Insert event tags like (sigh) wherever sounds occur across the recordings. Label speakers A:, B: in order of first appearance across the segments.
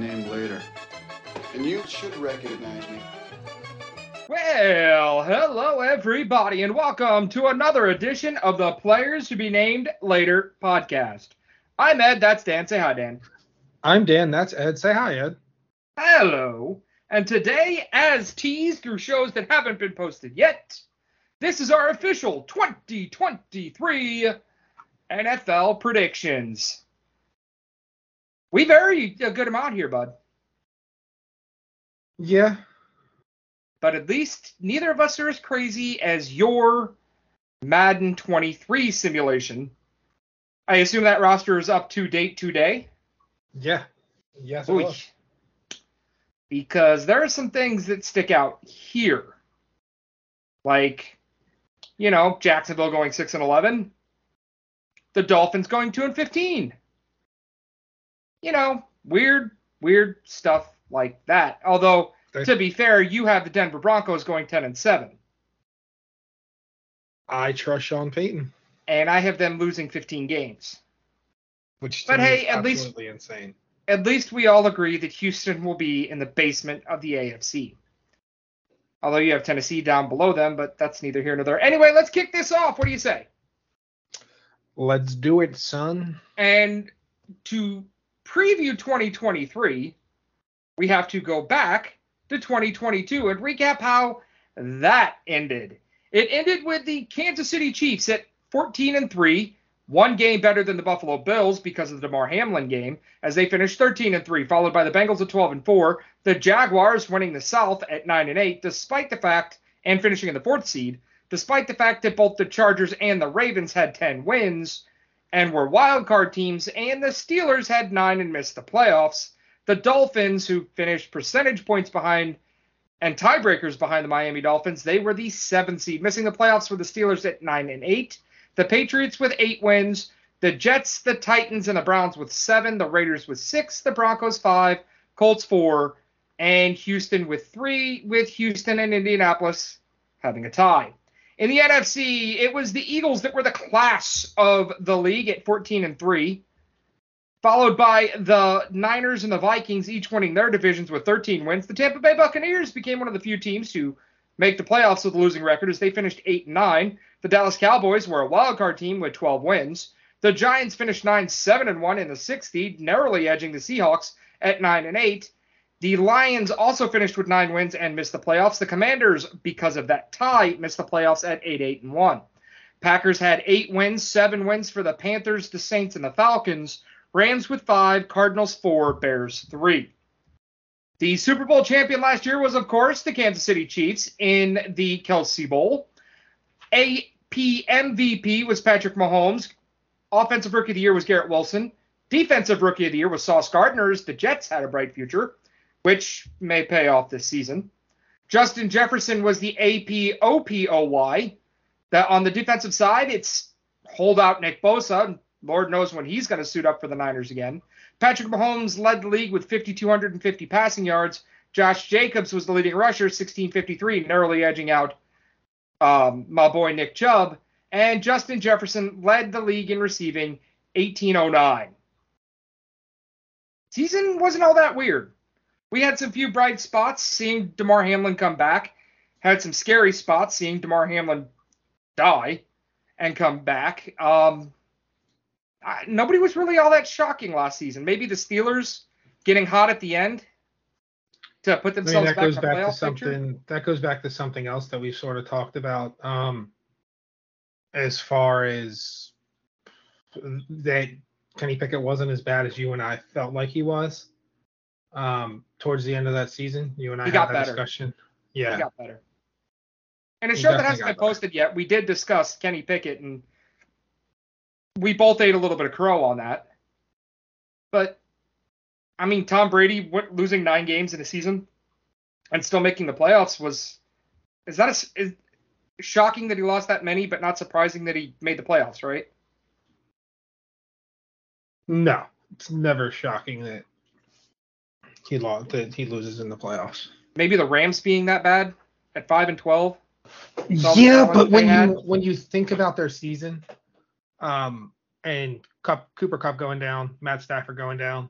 A: named later.
B: And you should recognize me.
C: Well, hello everybody, and welcome to another edition of the Players to Be Named Later podcast. I'm Ed, that's Dan. Say hi, Dan.
D: I'm Dan, that's Ed. Say hi, Ed.
C: Hello. And today, as teased through shows that haven't been posted yet, this is our official 2023 NFL predictions. We vary a uh, good amount here, bud.
D: Yeah.
C: But at least neither of us are as crazy as your Madden 23 simulation. I assume that roster is up to date today.
D: Yeah. Yes, it was.
C: Because there are some things that stick out here. Like, you know, Jacksonville going 6 and 11, the Dolphins going 2 and 15. You know, weird, weird stuff like that. Although,
D: They-
C: to be fair, you have the Denver Broncos going 10 and 7,
D: I trust Sean Payton,
C: and I have them losing 15 games.
D: which
C: But hey,
D: is
C: at least-
D: absolutely insane.
C: At least we all agree that Houston will be in the basement of the AFC. Although you have Tennessee down below them, but that's neither here nor there. Anyway, let's kick this off. What do you say?
D: Let's do it, son.
C: And to preview 2023, we have to go back to 2022 and recap how that ended. It ended with the Kansas City Chiefs at 14 and 3, one game better than the Buffalo Bills because of the Damar Hamlin game, as they finished 13 and 3, followed by the Bengals at 12 and 4, the Jaguars winning the South at 9 and 8, despite the fact and finishing in the fourth seed, despite the fact that both the Chargers and the Ravens had 10 wins and were wild card teams, and the Steelers had nine and missed the playoffs. The Dolphins, who finished percentage points behind and tiebreakers behind the Miami Dolphins, they were the seventh seed, missing the playoffs for the Steelers at nine and eight. The Patriots with eight wins, the Jets, the Titans, and the Browns with seven, the Raiders with six, the Broncos five, Colts four, and Houston with three, with Houston and Indianapolis having a tie. In the NFC, it was the Eagles that were the class of the league at 14 and 3, followed by the Niners and the Vikings, each winning their divisions with 13 wins. The Tampa Bay Buccaneers became one of the few teams to make the playoffs with a losing record as they finished 8 and 9. The Dallas Cowboys were a wild card team with 12 wins. The Giants finished 9 7 and 1 in the sixth seed, narrowly edging the Seahawks at 9 and 8. The Lions also finished with nine wins and missed the playoffs. The Commanders, because of that tie, missed the playoffs at 8 8 and 1. Packers had eight wins, seven wins for the Panthers, the Saints, and the Falcons. Rams with five, Cardinals four, Bears three. The Super Bowl champion last year was, of course, the Kansas City Chiefs in the Kelce Bowl. AP MVP was Patrick Mahomes. Offensive Rookie of the Year was Garrett Wilson. Defensive Rookie of the Year was Sauce Gardner. The Jets had a bright future, which may pay off this season. Justin Jefferson was the AP OPOY. That on the defensive side, it's holdout Nick Bosa. Lord knows when he's going to suit up for the Niners again. Patrick Mahomes led the league with 5,250 passing yards. Josh Jacobs was the leading rusher, 1,653, narrowly edging out um, my boy Nick Chubb. And Justin Jefferson led the league in receiving, 1,809. Season wasn't all that weird. We had some few bright spots, seeing Damar Hamlin come back. Had some scary spots, seeing Damar Hamlin die and come back. Um, I, nobody was really all that shocking last season. Maybe the Steelers getting hot at the end to put
D: I mean,
C: themselves
D: that
C: back
D: goes
C: in the
D: back to
C: playoff picture.
D: something. That goes back to something else that we've sort of talked about. Um, as far as that Kenny Pickett wasn't as bad as you and I felt like he was. Um, towards the end of that season, you and I
C: He
D: had
C: got
D: that
C: better.
D: discussion.
C: He
D: Yeah,
C: got better. And a show that hasn't been
D: better.
C: posted yet, we did discuss Kenny Pickett, and we both ate a little bit of crow on that. But I mean, Tom Brady went, losing nine games in a season and still making the playoffs was is that a is shocking that he lost that many, but not surprising that he made the playoffs, right?
D: no, it's never shocking that he lost that he loses in the playoffs.
C: Maybe the Rams being that bad at five and twelve.
D: Yeah, but
C: they
D: when
C: had.
D: you when you think about their season, um, and Kupp, Cooper Kupp going down, Matt Stafford going down,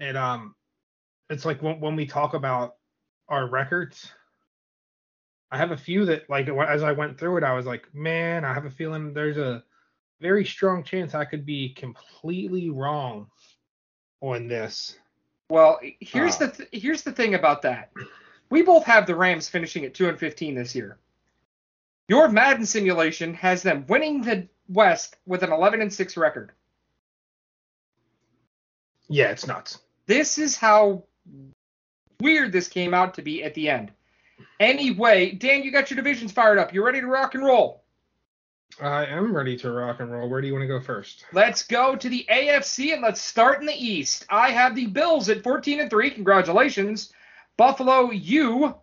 D: and um, it's like when, when we talk about our records, I have a few that like as I went through it, I was like, man, I have a feeling there's a very strong chance I could be completely wrong on this.
C: Well, here's
D: Uh.
C: the th- here's the thing about that. We both have the Rams finishing at 2 and 15 this year. Your Madden simulation has them winning the West with an 11 and 6 record.
D: Yeah, it's nuts.
C: This is how weird this came out to be at the end. Anyway, Dan, you got your divisions fired up. You're ready to rock and roll?
D: I am ready to rock and roll. Where do you want to go first?
C: Let's go to the AFC and let's start in the East. I have the Bills at 14 and 3. Congratulations. Buffalo, you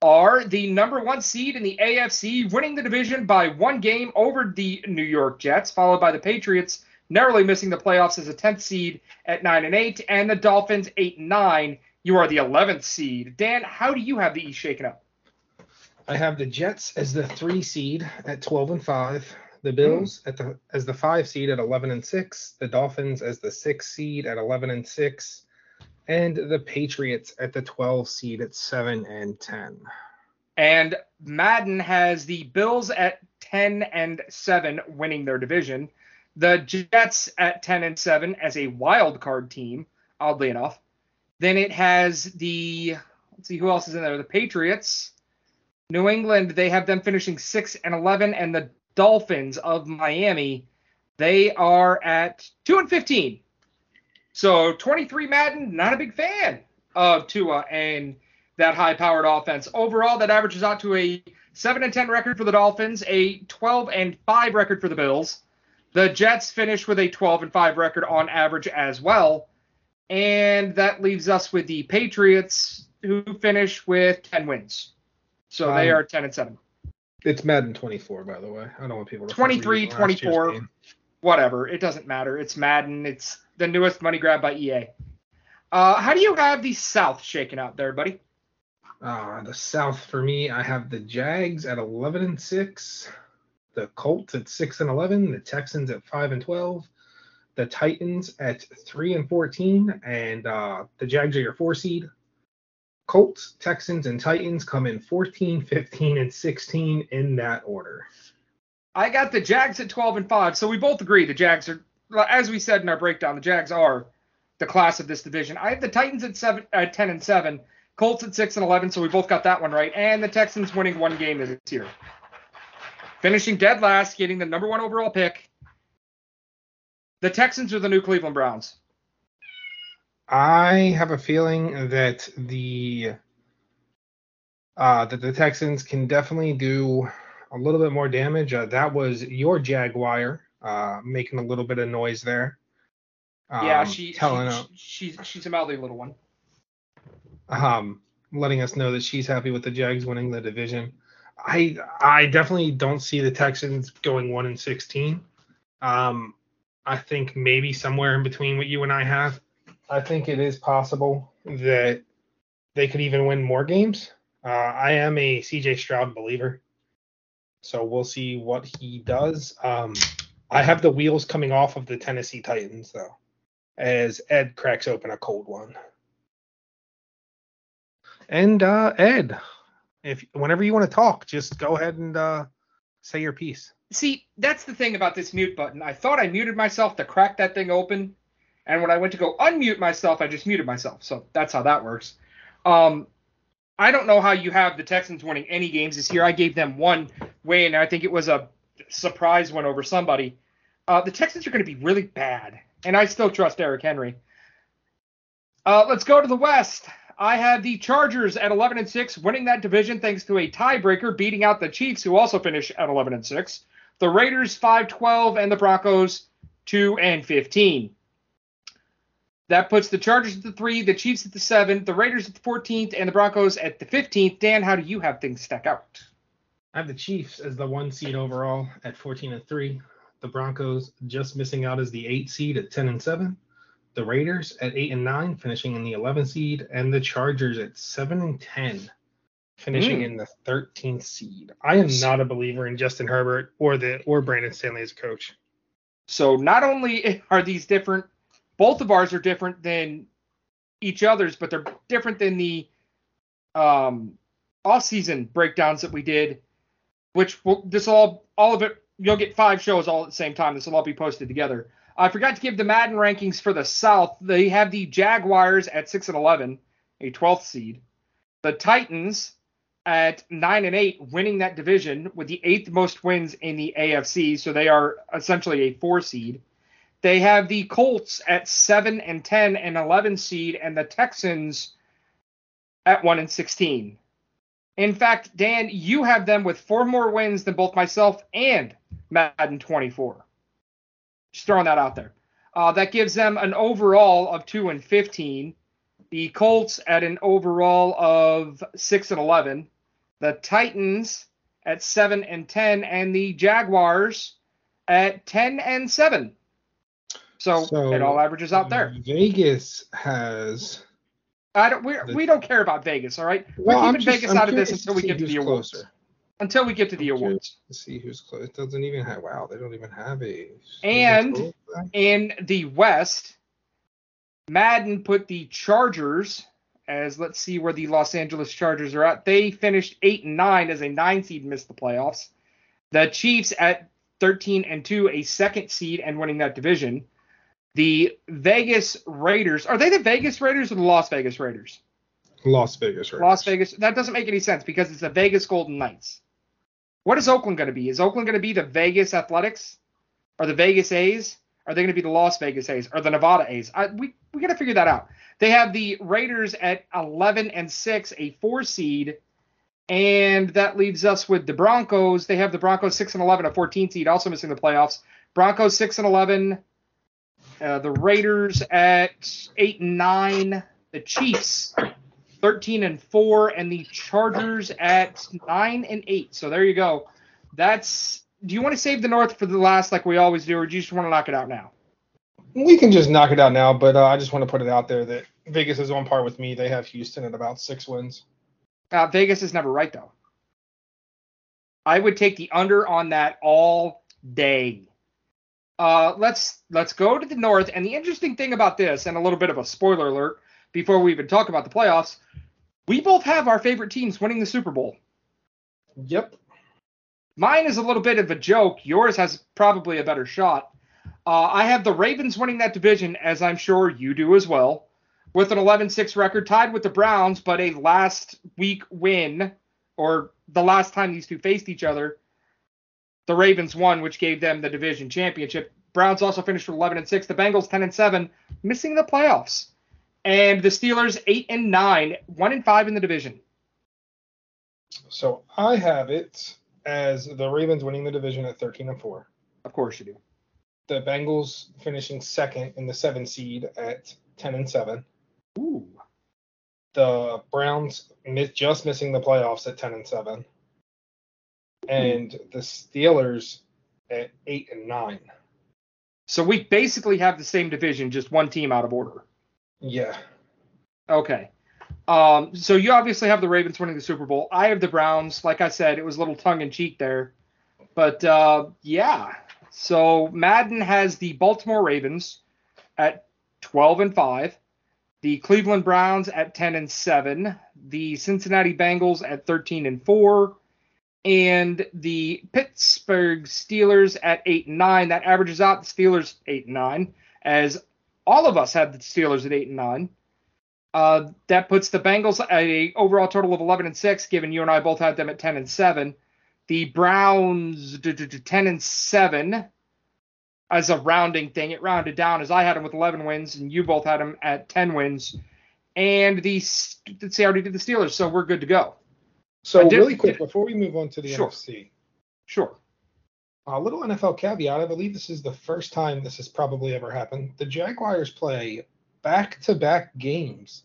C: are the number one seed in the AFC, winning the division by one game over the New York Jets, followed by the Patriots, narrowly missing the playoffs as a 10th seed at 9 and 8, and the Dolphins 8 and 9. You are the 11th seed. Dan, how do you have the East shaken up?
D: I have the Jets as the three seed at 12 and 5, the hmm. Bills at the as the five seed at 11 and 6, the Dolphins as the six seed at 11 and 6, and the Patriots at the 12 seed at 7 and 10.
C: And Madden has the Bills at 10 and 7 winning their division. The Jets at 10 and 7 as a wild card team, oddly enough. Then it has the let's see who else is in there. The Patriots, New England, they have them finishing 6 and 11 and the Dolphins of Miami, they are at 2 and 15. So 23 Madden, not a big fan of Tua and that high powered offense. Overall, that averages out to a 7 and 10 record for the Dolphins, a 12 and 5 record for the Bills. The Jets finish with a 12 and 5 record on average as well. And that leaves us with the Patriots, who finish with 10 wins. So they
D: Um,
C: are 10 and 7.
D: It's Madden 24, by the way. I don't want people to
C: 23,
D: read last year's
C: 24. Whatever. It doesn't matter. It's Madden. It's the newest money grab by EA. Uh, how do you have the South shaken out there, buddy?
D: Uh, the South for me, I have the Jags at 11 and 6, the Colts at 6 and 11, the Texans at 5 and 12, the Titans at 3 and 14, and uh, the Jags are your four seed. Colts, Texans, and Titans come in 14, 15, and 16 in that order.
C: I got the Jags at 12 and 5, so we both agree the Jags are, as we said in our breakdown, the Jags are the class of this division. I have the Titans at seven, at 10 and 7, Colts at 6 and 11, so we both got that one right, and the Texans winning one game this year, finishing dead last, getting the number one overall pick. The Texans are the new Cleveland Browns.
D: I have a feeling that the uh, that the Texans can definitely do a little bit more damage. Uh, that was your Jaguar uh, making a little bit of noise there.
C: yeah,
D: Um,
C: she,
D: telling
C: she,
D: uh,
C: she's she's a mouthy little one.
D: um, letting us know that she's happy with the Jags winning the division. I I definitely don't see the Texans going one and sixteen. Um, I think maybe somewhere in between what you and I have. I think it is possible that they could even win more games. Uh, I am a CJ Stroud believer, so we'll see what he does. Um, I have the wheels coming off of the Tennessee Titans though, as Ed cracks open a cold one. And uh, Ed, if whenever you want to talk, just go ahead and uh, say your piece.
C: See, that's the thing about this mute button. I thought I muted myself to crack that thing open, and when I went to go unmute myself, I just muted myself. So that's how that works. Um, I don't know how you have the Texans winning any games this year. I gave them one win. And I think it was a surprise win over somebody. Uh, the Texans are going to be really bad, and I still trust Derrick Henry. Uh, let's go to the West. I have the Chargers at 11 and 6, winning that division thanks to a tiebreaker, beating out the Chiefs, who also finish at 11 and 6. The Raiders 5-12 and the Broncos 2 and 15. That puts the Chargers at the three, the Chiefs at the seven, the Raiders at the 14th, and the Broncos at the 15th. Dan, how do you have things stack out?
D: I have the Chiefs as the one seed overall at 14 and 3. The Broncos just missing out as the eight seed at 10 and 7. The Raiders at 8 and 9, finishing in the 11 seed, and the Chargers at 7 and 10, finishing
C: Mm.
D: in the 13th seed. I am not a believer in Justin Herbert or the or Brandon Staley as a coach.
C: So not only (laughs) are these different, both of ours are different than each other's, but they're different than the um, off-season breakdowns that we did, which will, this all all of it you'll get five shows all at the same time. This will all be posted together. I forgot to give the Madden rankings for the South. They have the Jaguars at six and eleven, a 12th seed. The Titans at nine and eight, winning that division with the eighth most wins in the AFC. So they are essentially a four seed. They have the Colts at seven and ten and 11 seed, and the Texans at one and 16. In fact, Dan, you have them with four more wins than both myself and Madden 24. Just throwing that out there. Uh, that gives them an overall of 2 and 15. The Colts at an overall of 6 and 11. The Titans at 7 and 10. And the Jaguars at 10 and 7. So,
D: So,
C: it all averages out there.
D: Vegas has.
C: I don't. We,
D: The-
C: we don't care about Vegas. All right.
D: Well,
C: We're keeping
D: just-
C: Vegas
D: I'm
C: out of this until we get to the awards.
D: closer.
C: Until we get to the
D: I'm
C: awards.
D: To see who's close. It doesn't even have. Wow, they don't even have a.
C: And- In the West, Madden put the Chargers as let's see where the Los Angeles Chargers are at. They finished eight and nine as a nine seed, and missed the playoffs. The Chiefs at 13 and two, a second seed, and winning that division. The Vegas Raiders are they the Vegas Raiders or the Las Vegas Raiders?
D: Las Vegas, right?
C: Las Vegas. That doesn't make any sense because it's the Vegas Golden Knights. What is Oakland going to be? Is Oakland going to be the Vegas Athletics or the Vegas A's? Are they going to be the Las Vegas A's or the Nevada A's? I, we we got to figure that out. They have the Raiders at 11 and 6, a 4 seed, and that leaves us with the Broncos. They have the Broncos 6 and 11, a 14 seed, also missing the playoffs. Broncos 6 and 11. Uh, the Raiders at 8 and 9. The Chiefs 13 and 4 and the Chargers at 9 and 8. So there you go. That's do you want to save the North for the last like we always do or do you just want to knock it out now?
D: We can just knock it out now, but uh, I just want to put it out there that Vegas is on par with me. They have Houston at about six wins.
C: Uh, Vegas is never right though. I would take the under on that all day. Uh, let's let's go to the North. And the interesting thing about this, and a little bit of a spoiler alert before we even talk about the playoffs, we both have our favorite teams winning the Super Bowl.
D: Yep.
C: Mine is a little bit of a joke. Yours has probably a better shot. Uh, I have the Ravens winning that division, as I'm sure you do as well, with an 11 6 record, tied with the Browns, but a last week win, or the last time these two faced each other, the Ravens won, which gave them the division championship. Browns also finished with 11 and 6. The Bengals 10 and 7, missing the playoffs. And the Steelers 8 and 9, 1 and 5 in the division.
D: So I have it as the Ravens winning the division at 13 and 4.
C: Of course you do.
D: The Bengals finishing second in the seven seed at 10 and 7.
C: Ooh.
D: The Browns just missing the playoffs at 10 and 7. And the Steelers at 8 and 9.
C: So we basically have the same division, just one team out of order.
D: Yeah.
C: Okay. Um, so you obviously have the Ravens winning the Super Bowl. I have the Browns. Like I said, it was a little tongue in cheek there. But uh, yeah. So Madden has the Baltimore Ravens at 12 and 5, the Cleveland Browns at 10 and 7, the Cincinnati Bengals at 13 and 4, and the Pittsburgh Steelers at 8 and 9. That averages out the Steelers 8 and 9, as all of us had the Steelers at 8 and 9. Uh, that puts the Bengals at a overall total of 11 and 6, given you and I both had them at 10 and 7. The Browns 10 and 7 as a rounding thing. It rounded down as I had them with 11 wins and you both had them at 10 wins. And the let's see, I already did the Steelers, so we're good to go.
D: So
C: did-
D: really quick before we move on to the
C: Sure.
D: NFC,
C: Sure.
D: a little NFL caveat. I believe this is the first time this has probably ever happened. The Jaguars play back-to-back games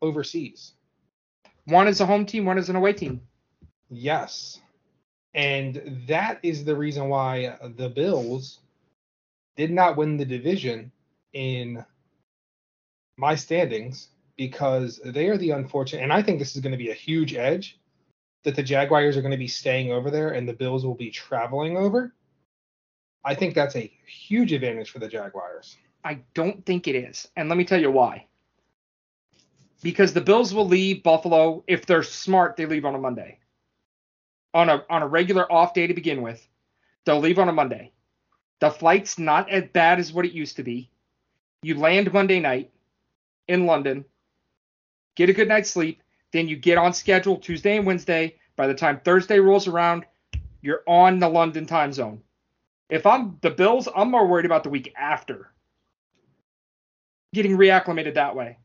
D: overseas.
C: One is a home team, one is an away team.
D: Yes. And that is the reason why the Bills did not win the division in my standings because they are the unfortunate and I think this is going to be a huge edge that the Jaguars are going to be staying over there and the Bills will be traveling over. I think that's a huge advantage for the Jaguars.
C: I don't think it is. And let me tell you why. Because the Bills will leave Buffalo if they're smart, they leave on a Monday. On a on a regular off day to begin with. They'll leave on a Monday. The flight's not as bad as what it used to be. You land Monday night in London, get a good night's sleep, then you get on schedule Tuesday and Wednesday. By the time Thursday rolls around, you're on the London time zone. If I'm the Bills, I'm more worried about the week after getting reacclimated that way.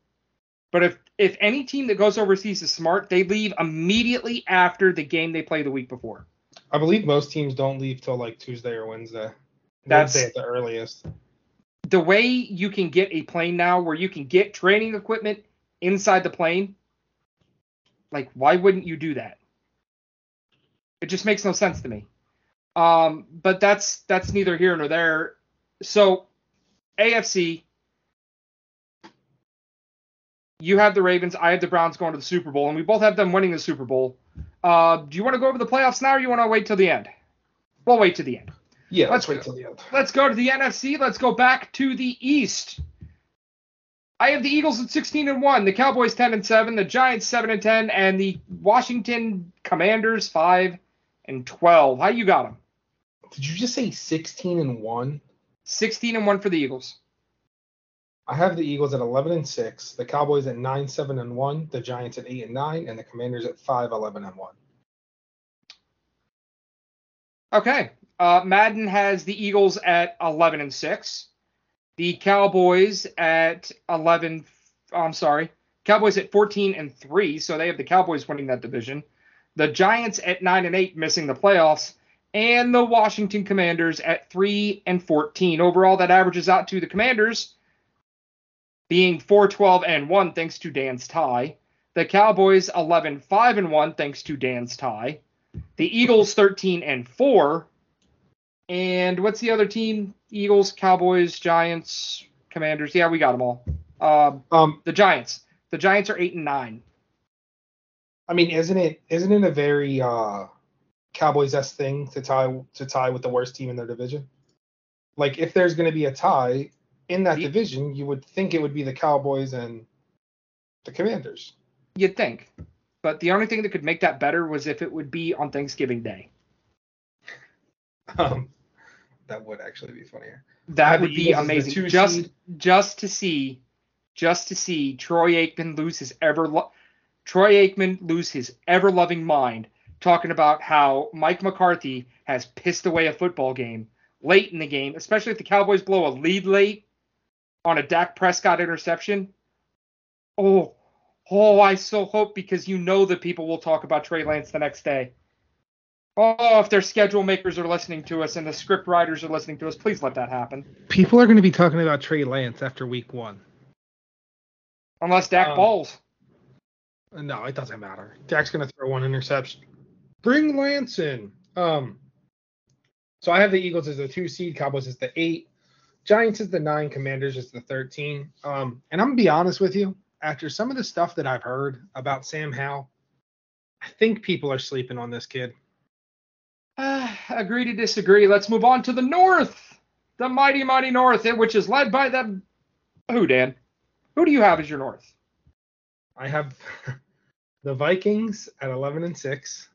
C: But if if any team that goes overseas is smart, they leave immediately after the game they play the week before.
D: I believe most teams don't leave till like Tuesday or Wednesday.
C: That's-
D: Wednesday at the earliest.
C: The way you can get a plane now where you can get training equipment inside the plane, like why wouldn't you do that? It just makes no sense to me. Um, but that's that's neither here nor there. So AFC, you have the Ravens, I have the Browns going to the Super Bowl, and we both have them winning the Super Bowl. Uh, do you want to go over the playoffs now, or you want to wait till the end? We'll wait till the end.
D: Yeah,
C: Let's
D: let's wait till the end.
C: Let's go to the NFC. Let's go back to the East. I have the Eagles at 16 and 1, the Cowboys 10 and 7, the Giants 7 and 10, and the Washington Commanders 5 and 12. How you got them?
D: Did you just say 16 and 1?
C: 16 and 1 for the Eagles.
D: I have the Eagles at 11 and 6, the Cowboys at 9 7 and 1, the Giants at 8 and 9, and the Commanders at 5 11 and 1.
C: Okay. Uh, Madden has the Eagles at 11 and 6, the Cowboys at 11. I'm sorry, Cowboys at 14 and 3, so they have the Cowboys winning that division. The Giants at 9 and 8, missing the playoffs, and the Washington Commanders at 3 and 14. Overall, that averages out to the Commanders being 4 12 and 1 thanks to Dan's tie. The Cowboys 11 5 and 1 thanks to Dan's tie. The Eagles 13 and 4. And what's the other team? Eagles, Cowboys, Giants, Commanders. Yeah, we got them all. Um,
D: Um,
C: the Giants. The Giants are 8 and 9.
D: I mean, isn't it isn't it a very uh Cowboys s thing to tie to tie with the worst team in their division? Like if there's going to be a tie in that
C: Ye-
D: division, you would think it would be the Cowboys and the Commanders.
C: You'd think. But the only thing that could make that better was if it would be on Thanksgiving Day.
D: Um, that would actually be funnier.
C: That
D: Have
C: would be
D: Eagles as the
C: amazing. Just
D: seed.
C: just to see just to see Troy Aikman lose his ever lo- Troy Aikman lose his ever loving mind talking about how Mike McCarthy has pissed away a football game late in the game, especially if the Cowboys blow a lead late on a Dak Prescott interception. Oh, oh, I so hope because you know that people will talk about Trey Lance the next day. Oh, if their schedule makers are listening to us and the script writers are listening to us, please let that happen.
D: People are going to be talking about Trey Lance after Week One.
C: Unless Dak
D: Um,
C: balls.
D: No, it doesn't matter. Dak's going to throw one interception. Bring Lance in. Um, so I have the Eagles as the two seed, Cowboys as the eight, Giants as the nine, Commanders as the thirteen. Um, and I'm gonna be honest with you, after some of the stuff that I've heard about Sam Howell, I think people are sleeping on this kid.
C: Uh, (sighs) agree to disagree. Let's move on to the North, the mighty, mighty North, eh, which is led by the who, Dan? Who do you have as your North?
D: I have (laughs) the Vikings at 11 and six,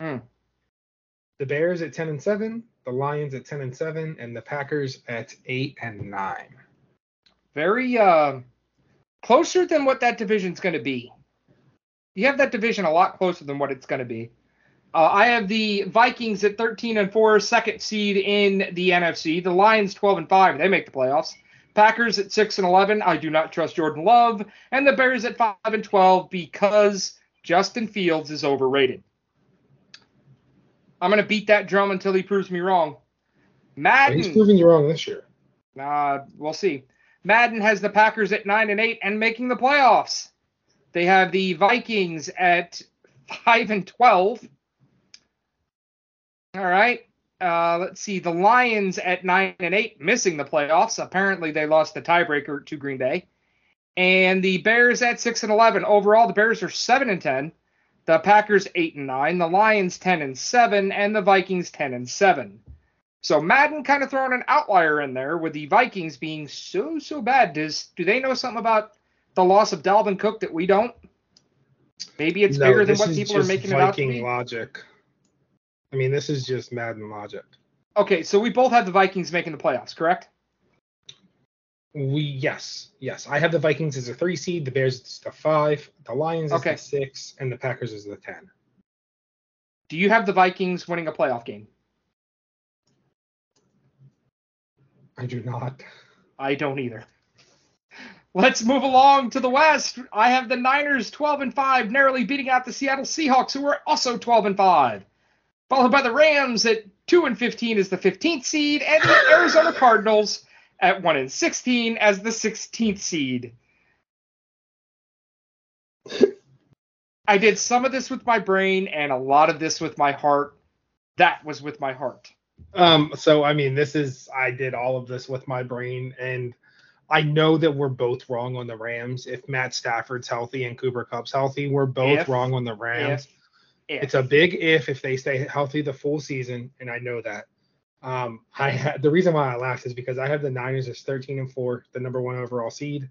C: Hmm.
D: the Bears at 10 and seven, the Lions at 10 and seven, and the Packers at eight and nine.
C: Very uh, closer than what that division's going to be. You have that division a lot closer than what it's going to be. Uh, I have the Vikings at 13 and 4, second seed in the NFC. The Lions 12 and 5, they make the playoffs. Packers at 6 and 11, I do not trust Jordan Love, and the Bears at 5 and 12 because Justin Fields is overrated. I'm going to beat that drum until he proves me wrong. Madden.
D: He's proving you wrong this year.
C: Uh, we'll see. Madden has the Packers at nine and eight and making the playoffs. They have the Vikings at five and twelve. All right. Uh, let's see. The Lions at nine and eight, missing the playoffs. Apparently, they lost the tiebreaker to Green Bay. And the Bears at six and eleven. Overall, the Bears are seven and ten. The Packers eight and nine. The Lions ten and seven, and the Vikings ten and seven. So Madden kind of throwing an outlier in there with the Vikings being so so bad. Does do they know something about the loss of Dalvin Cook that we don't? Maybe it's
D: No,
C: bigger than what people are making it out to
D: Viking
C: be.
D: logic. I mean, this is just Madden logic.
C: Okay, so we both have the Vikings making the playoffs, correct?
D: We yes, yes. I have the Vikings as a three seed, the Bears as the five, the Lions as
C: Okay.
D: the six, and the Packers as the ten.
C: Do you have the Vikings winning a playoff game?
D: I do not.
C: I don't either. Let's move along to the West. I have the Niners 12 and 5, narrowly beating out the Seattle Seahawks, who are also 12 and 5. Followed by the Rams at 2 and 15 as the 15th seed, and the Arizona Cardinals at 1 and 16 as the 16th seed. I did some of this with my brain and a lot of this with my heart. That was with my heart.
D: Um, so I mean, this is I did all of this with my brain, and I know that we're both wrong on the Rams. If Matt Stafford's healthy and Cooper Kupp's healthy, we're both
C: If-
D: wrong on the Rams.
C: If-
D: It's a big if if they stay healthy the full season, and I know that. Um, I ha- the reason why I laughed is because I have the Niners as 13 and four, the number one overall seed.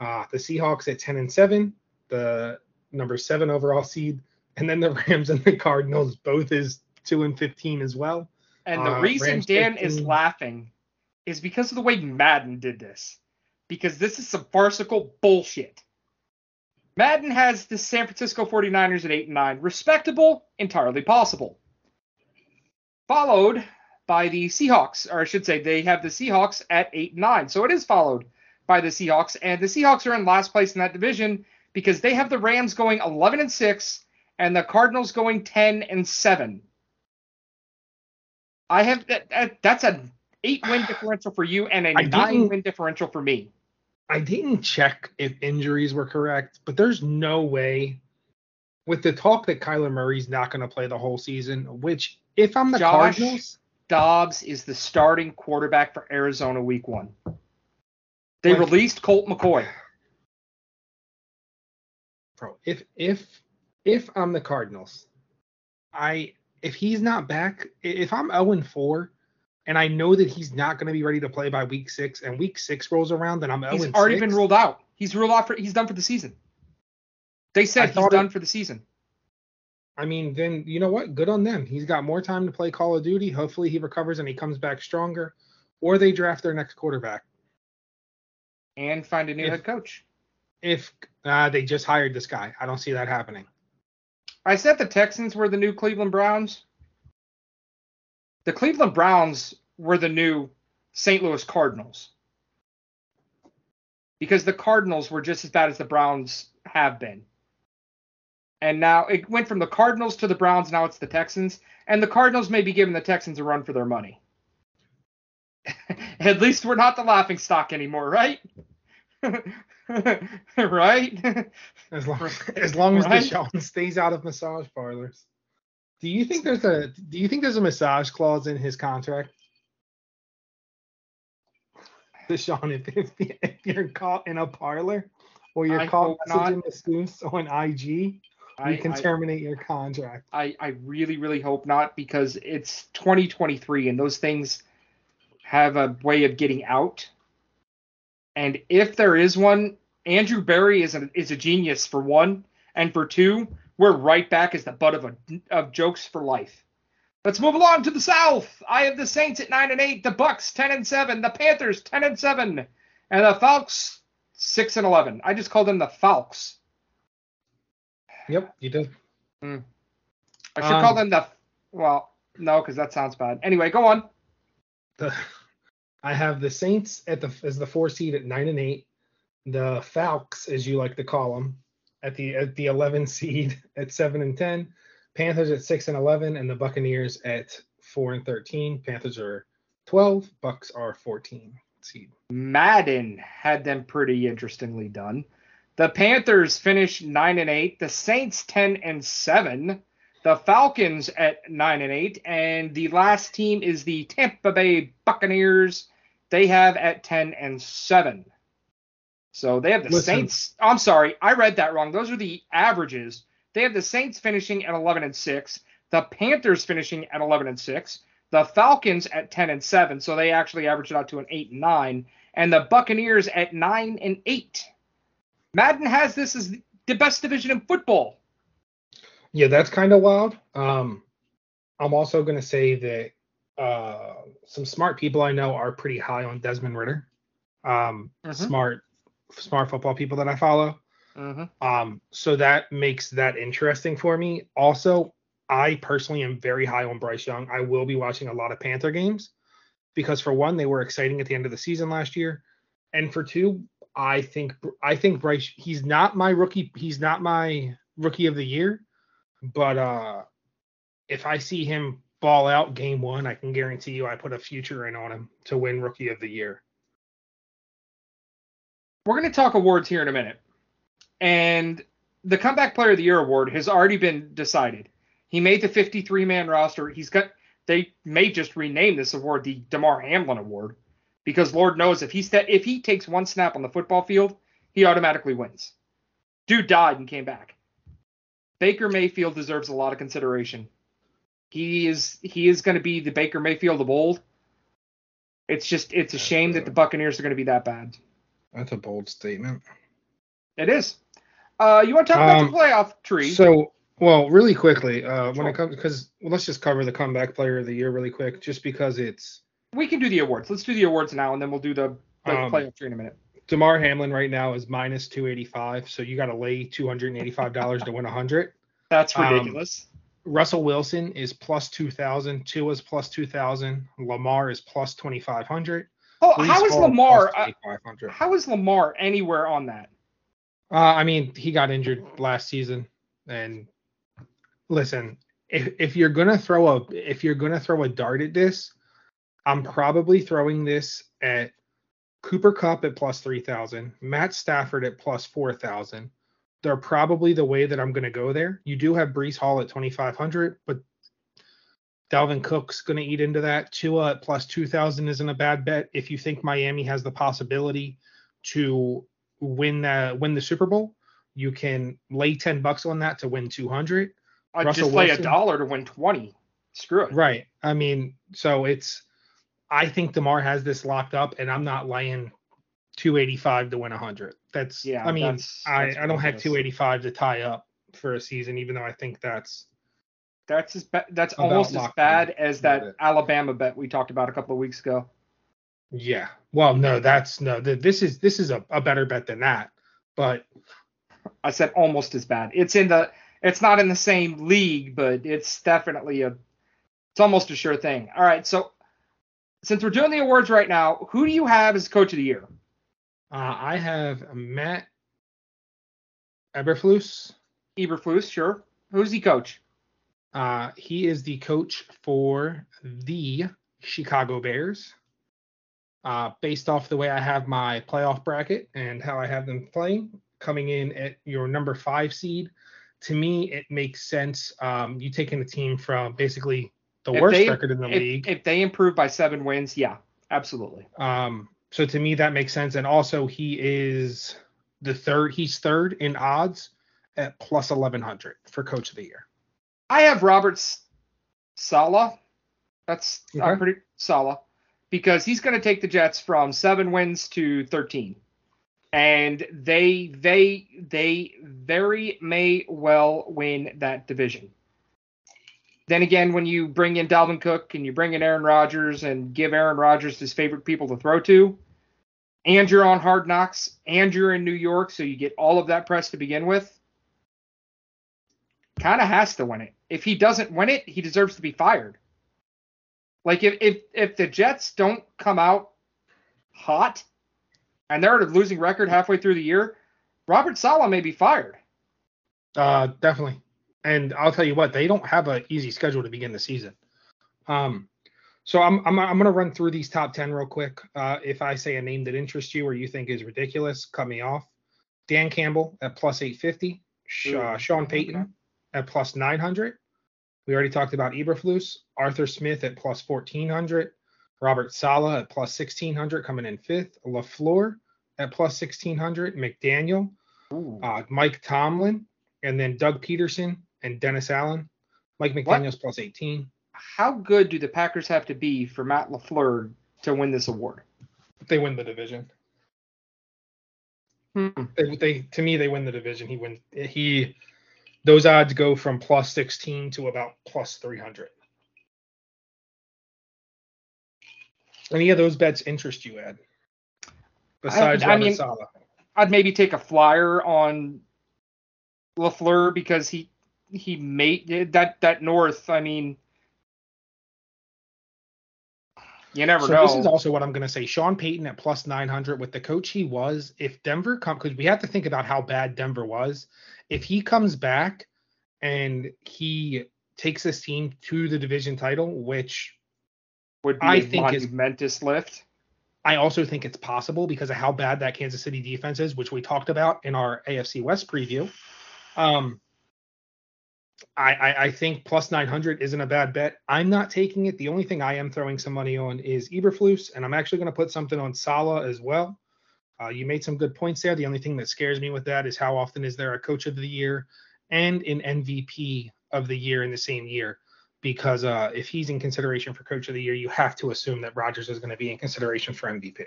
D: Uh, the Seahawks at 10 and seven, the number seven overall seed, and then the (laughs) Rams and the Cardinals both is two and 15 as well.
C: And the
D: Uh,
C: reason
D: Rams
C: Dan is laughing is because of the way Madden did this. Because this is some farcical bullshit. Madden has the San Francisco 49ers at 8 and 9. Respectable, entirely possible. Followed by the Seahawks, or I should say, they have the Seahawks at 8 and 9. So it is followed by the Seahawks. And the Seahawks are in last place in that division because they have the Rams going 11 and 6 and the Cardinals going 10 and 7. I have that, that that's an eight win differential for you and a
D: I
C: nine win differential for me.
D: I didn't check if injuries were correct, but there's no way with the talk that Kyler Murray's not going to play the whole season, which if I'm the
C: Josh,
D: Cardinals,
C: Dobbs is the starting quarterback for Arizona week one. They
D: Like-
C: released Colt McCoy.
D: bro, if if if I'm the Cardinals, I if he's not back, if I'm 0 and 4 and I know that he's not going to be ready to play by week 6 and week 6 rolls around then I'm 0
C: He's already
D: 6,
C: been ruled out. He's ruled out for he's done for the season. They said he's
D: thought
C: done
D: it-
C: for the season.
D: I mean, then you know what? Good on them. He's got more time to play Call of Duty. Hopefully he recovers and he comes back stronger or they draft their next quarterback.
C: And find a new
D: If-
C: head coach.
D: If uh, they just hired this guy, I don't see that happening.
C: I said the Texans were the new Cleveland Browns. The Cleveland Browns were the new St. Louis Cardinals. Because the Cardinals were just as bad as the Browns have been. And now it went from the Cardinals to the Browns, now it's the Texans. And the Cardinals may be giving the Texans a run for their money. (laughs) At least we're not the laughing stock anymore, right? (laughs) right?
D: As long (laughs) as long as
C: Right?
D: Deshaun stays out of massage parlors. Do you think there's a do you think there's a massage clause in his contract? (laughs) Deshaun, if, if, if you're caught in a parlor or you're
C: I
D: caught messaging masseuse on IG,
C: I-
D: we can
C: I-
D: terminate your contract.
C: I, I really, really hope not because it's 2023 and those things have a way of getting out. And if there is one, Andrew Berry is a, is a genius for one, and for two, we're right back as the butt of a, of jokes for life. Let's move along to the South. I have the Saints at nine and eight, the Bucks ten and seven, the Panthers ten and seven, and the Falcons six and eleven. I just called them the Falcons.
D: Yep, you did.
C: I should call
D: Um,
C: them the well, no, because that sounds bad. Anyway, go on.
D: The, I have the Saints at the as the four seed at nine and eight, the Falcons, as you like to call them, at the at the 11 seed (laughs) at seven and ten, Panthers at six and 11, and the Buccaneers at four and 13. Panthers are 12, Bucks are 14 seed.
C: Madden had them pretty interestingly done. The Panthers finished nine and eight. The Saints ten and seven. The Falcons at nine and eight, and the last team is the Tampa Bay Buccaneers. They have at ten and seven. So they have the
D: Listen.
C: Saints. I'm sorry, I read that wrong. Those are the averages. They have the Saints finishing at 11 and six. The Panthers finishing at 11 and six. the Falcons at 10 and 7, so they actually averaged it out to an 8 and 9, and the Buccaneers at 9 and 8. Madden has this as the best division in football.
D: Yeah, that's kind of wild. Um, I'm also going to say that uh, some smart people I know are pretty high on Desmond Ridder. Um,
C: Mhm.
D: Smart, smart football people that I follow.
C: Mm-hmm.
D: Um, so that makes that interesting for me. Also, I personally am very high on Bryce Young. I will be watching a lot of Panther games because for one, they were exciting at the end of the season last year, and for two, I think I think Bryce he's not my rookie. He's not my rookie of the year, but uh, if I see him ball out game one, I can guarantee you I put a future in on him to win rookie of the year.
C: We're going to talk awards here in a minute. And the Comeback Player of the Year award has already been decided. He made the 53 man roster. He's got, they may just rename this award the Damar Hamlin Award because Lord knows if he, sta if he takes one snap on the football field, he automatically wins. Dude died and came back. Baker Mayfield deserves a lot of consideration. He is he is going to be the Baker Mayfield of old. It's just it's a shame that the Buccaneers are going to be that bad.
D: That's a bold statement.
C: It is. Uh, you want to talk about
D: Um,
C: the playoff tree?
D: So, well, really quickly, uh, when
C: Sure.
D: it comes, because well, let's just cover the comeback player of the year really quick, just because it's
C: we can do the awards. Let's do the awards now, and then we'll do the, the
D: Um,
C: playoff tree in a minute.
D: Damar Hamlin right now is minus 285, so you got to lay 285 dollars to win 100.
C: That's
D: um,
C: ridiculous.
D: Russell Wilson is plus 2,000, Tua's plus 2,000, Lamar is plus 2,500.
C: Oh, how is Lamar? Uh, how is Lamar anywhere on that?
D: Uh, I mean, he got injured last season, and listen, if if you're gonna throw a if you're gonna throw a dart at this, I'm probably throwing this at Cooper Kupp at plus three thousand, Matt Stafford at plus four thousand. They're probably the way that I'm gonna go there. You do have Breece Hall at twenty five hundred, but Dalvin Cook's gonna eat into that. Tua at plus two thousand isn't a bad bet if you think Miami has the possibility to win the win the Super Bowl, you can lay ten bucks on that to win two hundred.
C: I'd
D: Russell
C: just lay
D: Wilson?
C: a dollar to win twenty. Screw it.
D: Right. I mean, so it's I think Damar has this locked up, and I'm not laying two eighty five to win hundred. That's
C: Yeah,
D: I mean,
C: that's-
D: I
C: that's
D: I don't have two eighty five to tie up for a season, even though I think that's
C: That's as ba- that's
D: About
C: almost as bad as that
D: it.
C: Alabama bet we talked about a couple of weeks ago.
D: yeah. Well, no, that's no. th- This is this is a, a better bet than that, but
C: I said almost as bad. It's in the it's not in the same league, but it's definitely a it's almost a sure thing. All right, so since we're doing the awards right now, who do you have as coach of the year?
D: uh, I have Matt Eberflus.
C: Eberflus, sure. Who's he coach?
D: Uh, he is the coach for the Chicago Bears. Uh, based off the way I have my playoff bracket and how I have them playing, coming in at your number five seed, to me it makes sense. Um, you taking a team from basically the
C: If
D: worst
C: they-
D: record in the
C: If,
D: league.
C: if they improve by seven wins, yeah, absolutely.
D: Um, so to me that makes sense. And also he is the third. He's third in odds at plus eleven hundred for coach of the year.
C: I have Roberts Saleh. That's
D: Okay.
C: pretty Saleh because he's going to take the Jets from seven wins to 13, and they they they very may well win that division. Then again, when you bring in Dalvin Cook and you bring in Aaron Rodgers and give Aaron Rodgers his favorite people to throw to, and you're on Hard Knocks and you're in New York, so you get all of that press to begin with kind of has to win it. If he doesn't win it, he deserves to be fired. Like if if if the Jets don't come out hot and they're at a losing record halfway through the year, Robert Saleh may be fired.
D: Uh, definitely. And I'll tell you what, they don't have an easy schedule to begin the season. Um, so I'm I'm I'm gonna run through these top ten real quick. Uh, if I say a name that interests you or you think is ridiculous, cut me off. Dan Campbell at plus 850. Sh- uh,
C: Ooh,
D: Sean
C: okay.
D: Payton at plus 900. We already talked about Eberflus. Arthur Smith at plus 1400. Robert Saleh at plus 1600 coming in fifth. LaFleur at plus 1600. McDaniel uh, Mike Tomlin, and then Doug Pederson and Dennis Allen. Mike
C: What?
D: McDaniel's plus 18.
C: how good do the Packers have to be for Matt LaFleur to win this award?
D: They win the division.
C: Hmm.
D: They, they to me they win the division. He wins. He those odds go from plus 16 to about plus 300. Any of those bets interest you, Ed? Besides
C: I
D: Robert
C: mean-
D: Saleh.
C: I'd maybe take a flyer on LaFleur because he he made that that North. I mean, you never
D: So
C: know.
D: this is also what I'm going to say. Sean Payton at plus 900 with the coach he was. If Denver come, because we have to think about how bad Denver was. If he comes back and he takes this team to the division title, which
C: would be
D: I think is-
C: momentous lift.
D: I also think it's possible because of how bad that Kansas City defense is, which we talked about in our AFC West preview. Um, I, I, I think plus 900 isn't a bad bet. I'm not taking it. The only thing I am throwing some money on is Eberflus, and I'm actually going to put something on Saleh as well. Uh, you made some good points there. The only thing that scares me with that is how often is there a coach of the year and an MVP of the year in the same year? Because uh, if he's in consideration for coach of the year, you have to assume that Rodgers is going to be in consideration for MVP.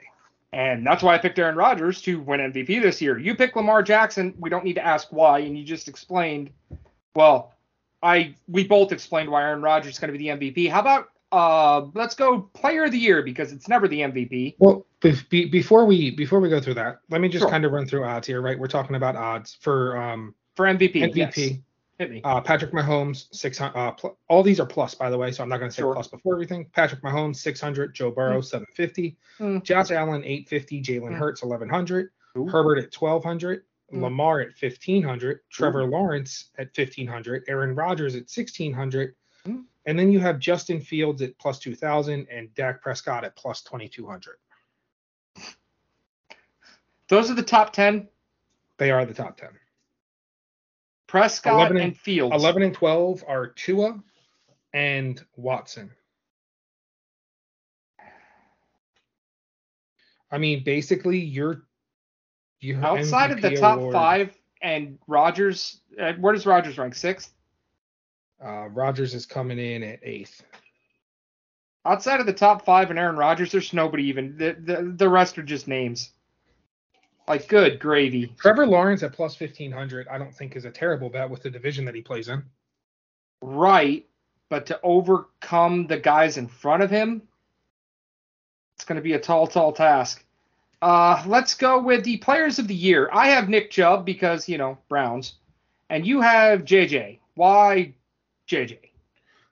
C: And that's why I picked Aaron Rodgers to win MVP this year. You picked Lamar Jackson. We don't need to ask why, and you just explained. Well, I we both explained why Aaron Rodgers is going to be the MVP. How about uh let's go Player of the Year because it's never the MVP.
D: Well, be, be, before we before we go through that, let me just
C: Sure.
D: kind of run through odds here, right? We're talking about odds for um,
C: For MVP.
D: MVP.
C: Yes. Hit me.
D: Uh, Patrick Mahomes, 600. Uh, pl- all these are plus, by the way, so I'm not going to say
C: Sure.
D: plus before everything. Patrick Mahomes, 600. Joe Burrow, 750.
C: Mm.
D: Josh Allen, 850. Jalen
C: Mm.
D: Hurts, 1100.
C: Ooh.
D: Herbert at 1200.
C: Mm.
D: Lamar at 1500. Trevor Lawrence at 1500. Aaron Rodgers at 1600.
C: Mm.
D: And then you have Justin Fields at plus 2000 and Dak Prescott at plus 2200.
C: Those are the top ten.
D: They are the top 10.
C: Prescott
D: 11
C: and,
D: and-
C: Fields.
D: 11 and 12 are Tua and Watson. I mean, basically, you're
C: Outside of the
D: MVP
C: top
D: award.
C: five and Rodgers, uh, where does Rodgers rank? Sixth.
D: Uh, Rodgers is coming in at eighth.
C: Outside of the top five and Aaron Rodgers, there's nobody even. The the, the rest are just names. Like good gravy.
D: Trevor Lawrence at plus 1500, I don't think is a terrible bet with the division that he plays in.
C: Right, but to overcome the guys in front of him, it's going to be a tall, tall task. Uh, let's go with the players of the year. I have Nick Chubb because you know Browns, and you have JJ. Why JJ?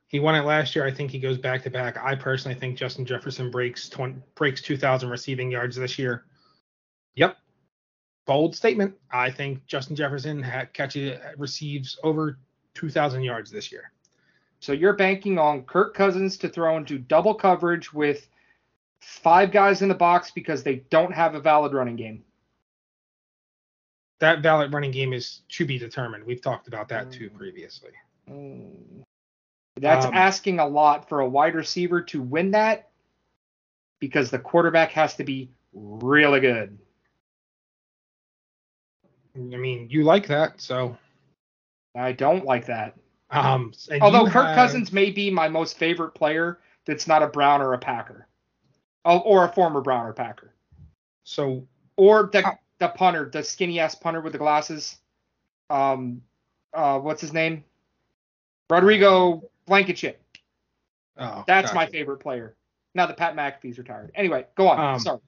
D: He won it last year. I think he goes back to back. I personally think Justin Jefferson breaks 20, breaks 2,000 receiving yards this year. Yep. Bold statement. I think Justin Jefferson ha- catches receives over 2,000 yards this year.
C: So you're banking on Kirk Cousins to throw into double coverage with five guys in the box because they don't have a valid running game.
D: That valid running game is to be determined. We've talked about that too
C: Mm.
D: previously.
C: Mm. That's
D: Um,
C: asking a lot for a wide receiver to win that because the quarterback has to be really good.
D: I mean, you like that, so.
C: I don't like that.
D: Um,
C: Although Kirk
D: have-
C: Cousins may be my most favorite player that's not a Brown or a Packer. Oh, or a former Brown or Packer.
D: So
C: Or the
D: How-
C: the punter, the skinny ass punter with the glasses. Um uh what's his name? Rodrigo Blankenship.
D: oh,
C: That's my favorite player. Now that Pat McAfee's retired. Anyway, go on.
D: Um,
C: Sorry.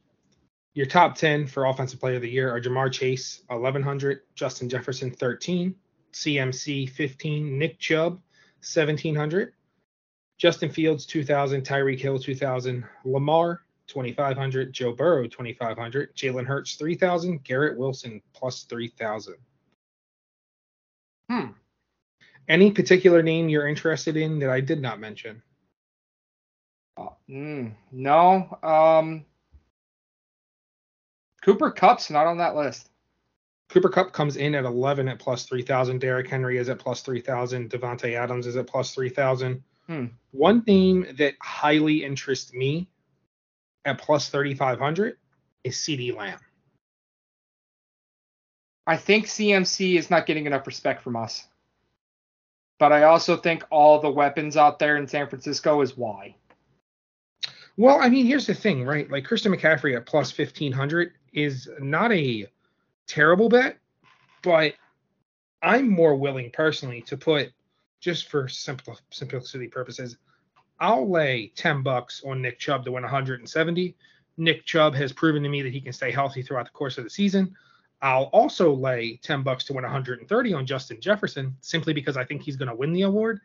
D: Your top 10 for offensive player of the year are Ja'Marr Chase, 1100, Justin Jefferson, 13, CMC, 15, Nick Chubb, 1700, Justin Fields, 2000, Tyreek Hill, 2000, Lamar, 2500, Joe Burrow, 2500, Jalen Hurts, 3000, Garrett Wilson, plus 3000.
C: Hmm.
D: Any particular name you're interested in that I did not mention?
C: Uh, mm, no. Um Cooper Kupp's not on that list.
D: Cooper Kupp comes in at 11 at plus 3,000. Derrick Henry is at plus 3,000. Davante Adams is at plus 3,000.
C: Hmm.
D: One name that highly interests me at plus 3,500 is CeeDee Lamb.
C: I think CMC is not getting enough respect from us. but I also think all the weapons out there in San Francisco is why.
D: Well, I mean, here's the thing, right? Like Christian McCaffrey at plus 1500 is not a terrible bet, but I'm more willing personally to put, just for simple simplicity purposes, I'll lay 10 bucks on Nick Chubb to win 170. Nick Chubb has proven to me that he can stay healthy throughout the course of the season. I'll also lay 10 bucks to win 130 on Justin Jefferson simply because I think he's going to win the award.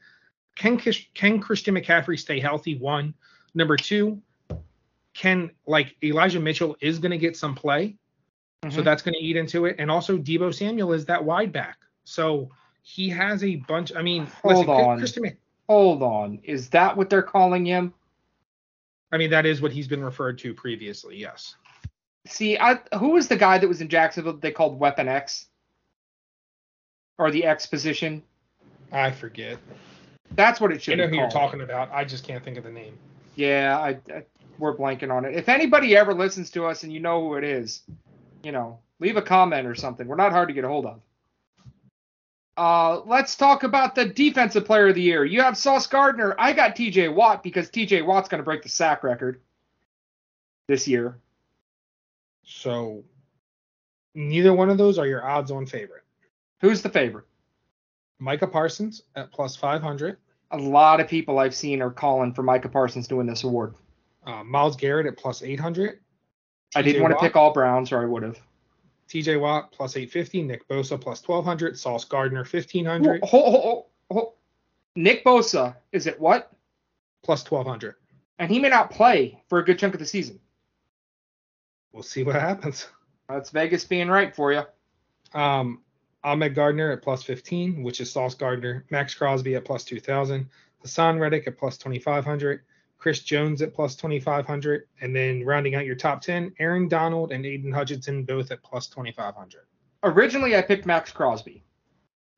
D: Can can Christian McCaffrey stay healthy? One. Number two, can like Elijah Mitchell is going to get some play, mm-hmm. so that's going to eat into it. And also Deebo Samuel is that wide back, so he has a bunch. I mean,
C: hold listen, on, Christian, hold on. Is that what they're calling him?
D: I mean, that is what he's been referred to previously. Yes.
C: See, I who was the guy that was in Jacksonville that they called Weapon X? Or the X position?
D: I forget.
C: That's what it should.
D: I know who you're talking about. I just can't think of the name.
C: Yeah, I, I, we're blanking on it. If anybody ever listens to us and you know who it is, you know, leave a comment or something. We're not hard to get a hold of. Uh, let's talk about the defensive player of the year. You have Sauce Gardner. I got T.J. Watt because T.J. Watt's going to break the sack record this year.
D: So neither one of those are your odds-on favorite.
C: Who's the favorite?
D: Micah Parsons at plus 500.
C: A lot of people I've seen are calling for Micah Parsons to win this award.
D: Uh, Myles Garrett at plus 800.
C: I didn't want to pick all Browns, or I would have.
D: TJ Watt plus 850. Nick Bosa plus 1200. Sauce Gardner 1500.
C: Hold, hold, Nick Bosa is it what?
D: Plus 1200.
C: And he may not play for a good chunk of the season.
D: We'll see what happens.
C: That's Vegas being right for you.
D: Um, Ahmad Gardner at plus 15, which is Sauce Gardner. Maxx Crosby at plus 2,000. Haason Reddick at plus 2,500. Chris Jones at plus 2,500. And then rounding out your top 10, Aaron Donald and Aidan Hutchinson both at plus 2,500.
C: Originally, I picked Maxx Crosby.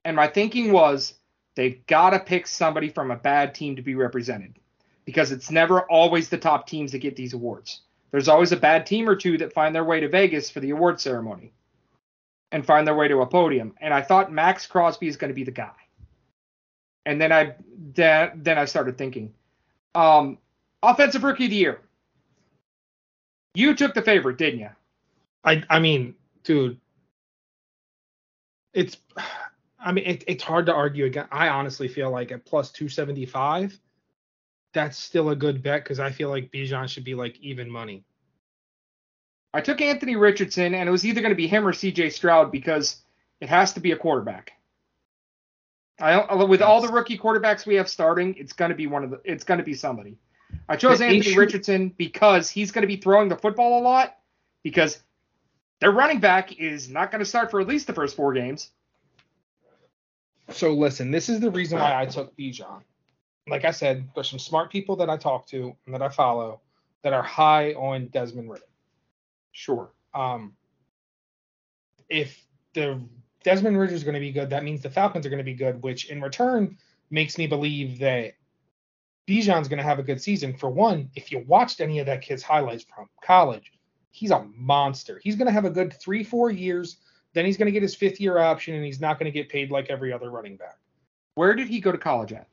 C: And my thinking was they've got to pick somebody from a bad team to be represented because it's never always the top teams that get these awards. There's always a bad team or two that find their way to Vegas for the award ceremony and find their way to a podium. And I thought Maxx Crosby is going to be the guy. And then I then, then I started thinking, um, offensive rookie of the year. You took the favorite, didn't you?
D: I I mean, dude, it's I mean it, it's hard to argue again. I honestly feel like at plus 275, that's still a good bet because I feel like Bijan should be like even money.
C: I took Anthony Richardson, and it was either going to be him or C.J. Stroud because it has to be a quarterback. I uh, with all the rookie quarterbacks we have starting, it's going to be one of the. It's going to be somebody. I chose Anthony should, Richardson because he's going to be throwing the football a lot because their running back is not going to start for at least the first four games.
D: So listen, this is the reason why I took Bijan. Like I said, there's some smart people that I talk to and that I follow that are high on Desmond Ridder.
C: Sure.
D: Um, if the Desmond Ridder is going to be good, that means the Falcons are going to be good, which in return makes me believe that Bijan's going to have a good season. For one, if you watched any of that kid's highlights from college, he's a monster. He's going to have a good three, four years. Then he's going to get his fifth year option, and he's not going to get paid like every other running back.
C: Where did he go to college at?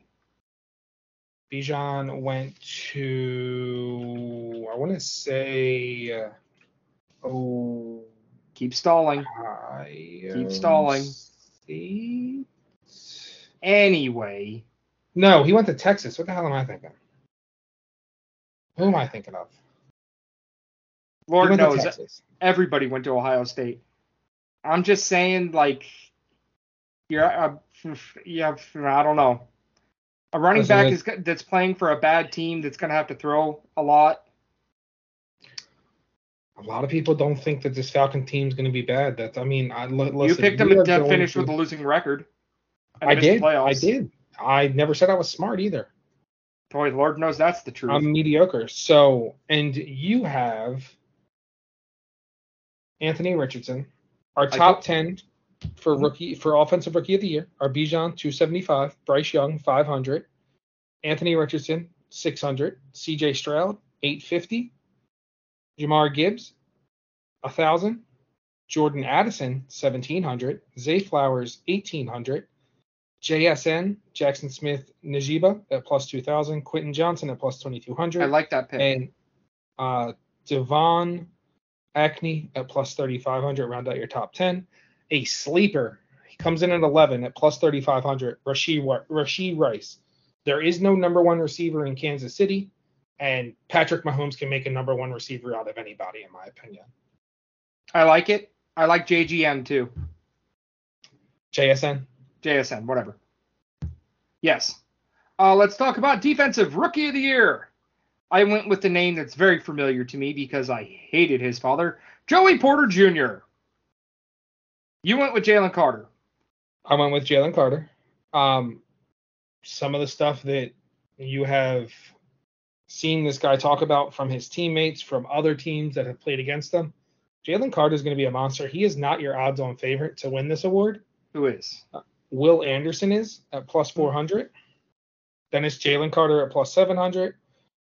D: Bijan went to, I want to say, uh, Oh.
C: Keep stalling. Keep stalling.
D: State?
C: Anyway.
D: No, he went to Texas. What the hell am I thinking? Who am I thinking of?
C: Lord knows. Everybody went to Ohio State. I'm just saying, like, you're, uh, yeah, I don't know. A running back is that's playing for a bad team that's going to have to throw a lot
D: a lot of people don't think that this Falcon team is going to be bad. That's, I mean, I listen,
C: you picked them to finish with a losing record.
D: I did. I did. I never said I was smart either.
C: Boy, Lord knows that's the truth.
D: I'm mediocre. So, and you have Anthony Richardson, our top ten for rookie for offensive rookie of the year are Bijan 275, Bryce Young 500, Anthony Richardson 600, C.J. Stroud 850, Jahmyr Gibbs, 1,000. Jordan Addison, 1,700. Zay Flowers, 1,800. JSN, Jackson Smith Najiba at plus 2,000. Quentin Johnston at plus 2,200.
C: I like that pick.
D: and uh, De'Von Achane at plus 3,500. Round out your top 10. A sleeper. He comes in at 11 at plus 3,500. Rasheed, Rasheed Rice. There is no number one receiver in Kansas City, and Patrick Mahomes can make a number one receiver out of anybody, in my opinion.
C: I like it. I like JGM too.
D: JSN.
C: JSN, whatever. Yes. Uh, let's talk about defensive rookie of the year. I went with the name that's very familiar to me because I hated his father, Joey Porter Jr. You went with Jalen Carter.
D: I went with Jalen Carter. Um, some of the stuff that you have seen this guy talk about from his teammates, from other teams that have played against him, Jalen Carter is going to be a monster. He is not your odds-on favorite to win this award.
C: Who is?
D: Will Anderson is at plus hmm. 400. Then it's Jalen Carter at plus 700.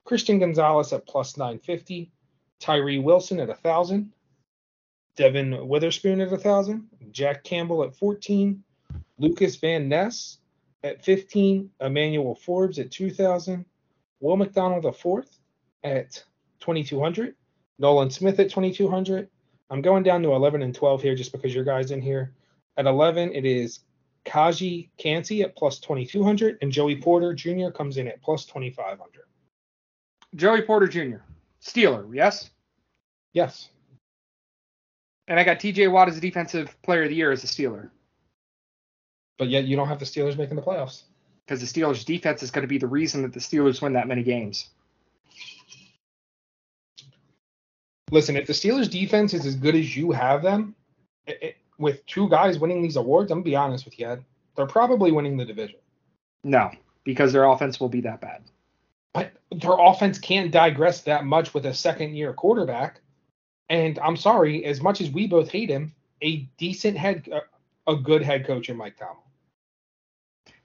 D: Christian Gonzalez at plus 950. Tyree Wilson at 1,000. Devon Witherspoon at 1,000. Jack Campbell at 14. Lukas Van Ness at 15. Emmanuel Forbes at 2,000. Will McDonald the fourth at 2,200. Nolan Smith at 2,200. I'm going down to 11 and 12 here just because your guy's in here. At 11, it is Kaji Kancey at plus 2,200, and Joey Porter Jr. comes in at plus 2,500.
C: Joey Porter Jr. Steeler, yes?
D: Yes.
C: And I got TJ Watt as a defensive player of the year as a Steeler.
D: But yet you don't have the Steelers making the playoffs.
C: Because the Steelers defense is going to be the reason that the Steelers win that many games.
D: Listen, if the Steelers defense is as good as you have them, it, it, with two guys winning these awards, I'm gonna be honest with you, Ed, they're probably winning the division.
C: No, because their offense will be that bad.
D: But their offense can't digress that much with a second year quarterback. And I'm sorry, as much as we both hate him, a decent head, a, a good head coach in Mike Tomlin.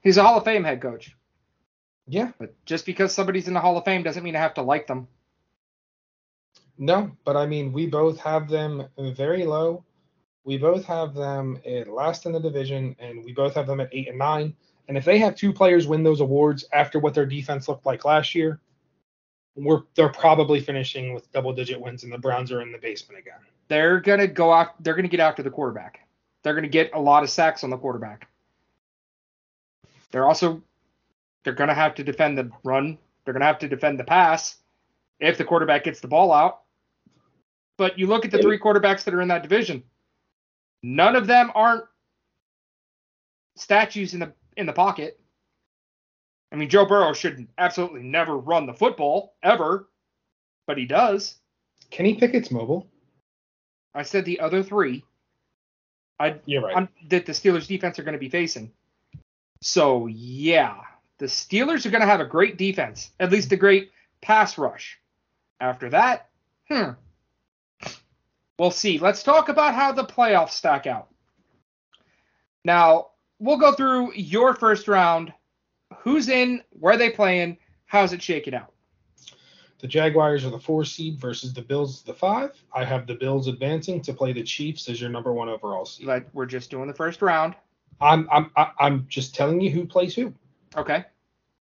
C: He's a Hall of Fame head coach.
D: Yeah,
C: But just because somebody's in the Hall of Fame doesn't mean I have to like them.
D: no, but I mean, we both have them very low. We both have them at last in the division, and we both have them at eight and nine. And if they have two players win those awards after what their defense looked like last year, we're they're probably finishing with double digit wins, and the Browns are in the basement again.
C: They're gonna go out. They're gonna get after the quarterback. They're gonna get a lot of sacks on the quarterback. They're also they're gonna have to defend the run. They're gonna have to defend the pass if the quarterback gets the ball out. But you look at the three quarterbacks that are in that division. None of them aren't statues in the in the pocket. I mean, Joe Burrow should absolutely never run the football ever, but he does.
D: Kenny Pickett's mobile.
C: I said the other three I
D: You're right.
C: on, that the Steelers defense are going to be facing. So yeah, the Steelers are going to have a great defense, at least a great pass rush. After that, hmm, we'll see. Let's talk about how the playoffs stack out. Now we'll go through your first round. Who's in? Where they playing? How's it shaking out?
D: The Jaguars are the four seed versus the Bills the five. I have the Bills advancing to play the Chiefs as your number one overall seed.
C: Like we're just doing the first round.
D: I'm I'm I'm just telling you who plays who.
C: Okay.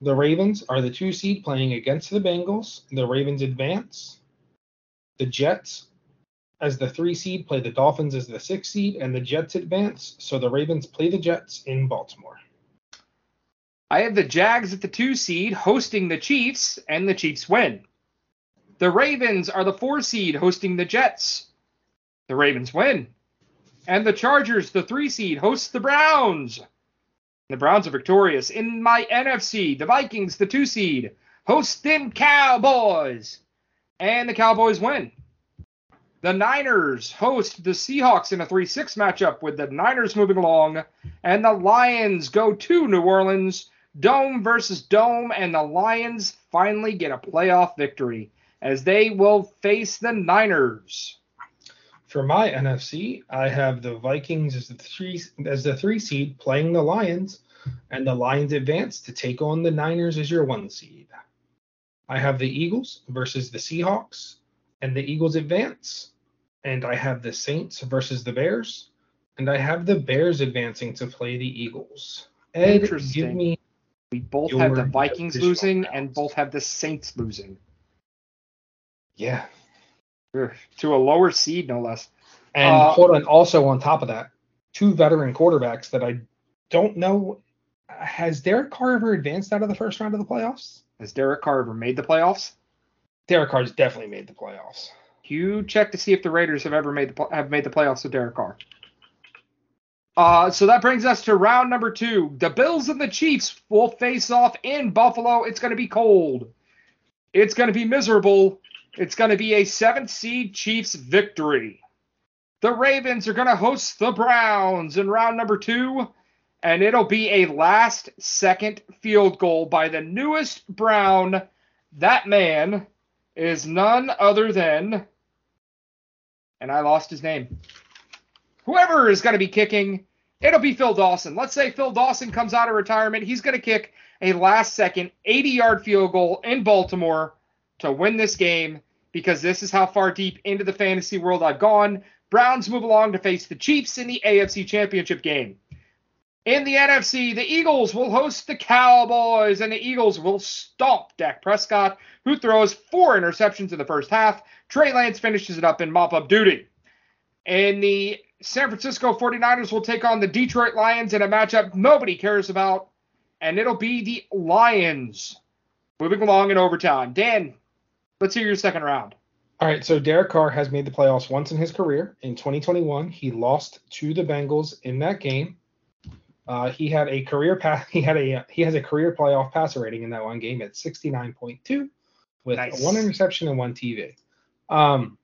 D: The Ravens are the two seed playing against the Bengals. The Ravens advance. The Jets, as the three seed, play the Dolphins as the six seed, and the Jets advance. So the Ravens play the Jets in Baltimore.
C: I have the Jags at the two seed hosting the Chiefs, and the Chiefs win. The Ravens are the four seed hosting the Jets. The Ravens win. And the Chargers, the three seed, hosts the Browns. The Browns are victorious. In my NFC, the Vikings, the two seed, host them Cowboys. And the Cowboys win. The Niners host the Seahawks in a 3 6 matchup with the Niners moving along. And the Lions go to New Orleans, dome versus dome, and the Lions finally get a playoff victory as they will face the Niners.
D: For my NFC, I have the Vikings as the three as the three seed playing the Lions, and the Lions advance to take on the Niners as your one seed. I have the Eagles versus the Seahawks, and the Eagles advance. And I have the Saints versus the Bears, and I have the Bears advancing to play the Eagles. Ed, give
C: Interesting.
D: me
C: We both have the Vikings losing and both have the Saints losing
D: yeah.
C: To a lower seed, no less.
D: And
C: Uh,
D: hold on, also on top of that, two veteran quarterbacks that I don't know. Has Derek Carr ever advanced out of the first round of the playoffs?
C: Has Derek Carr ever made the playoffs?
D: Derek Carr's definitely made the playoffs.
C: You check to see if the Raiders have ever made the have made the playoffs with Derek Carr. Uh, so that brings us to round number two. The Bills and the Chiefs will face off in Buffalo. It's going to be cold. It's going to be miserable. It's going to be a seventh seed Chiefs victory. The Ravens are going to host the Browns in round number two, and it'll be a last second field goal by the newest Brown. That man is none other than, and I lost his name. Whoever is going to be kicking, it'll be Phil Dawson. Let's say Phil Dawson comes out of retirement. He's going to kick a last second 80 yard field goal in Baltimore to win this game because this is how far deep into the fantasy world I've gone. Browns move along to face the Chiefs in the AFC Championship game. In the NFC, the Eagles will host the Cowboys, and the Eagles will stomp Dak Prescott, who throws four interceptions in the first half. Trey Lance finishes it up in mop up duty. And the San Francisco 49ers will take on the Detroit Lions in a matchup nobody cares about, and it'll be the Lions moving along in overtime. Dan, let's hear your second round.
D: All right, so Derek Carr has made the playoffs once in his career. In 2021, he lost to the Bengals in that game. Uh, he had a career pass. (laughs) He had a he has a career playoff passer rating in that one game at 69.2, with
C: Nice.
D: one interception and one TV. Um,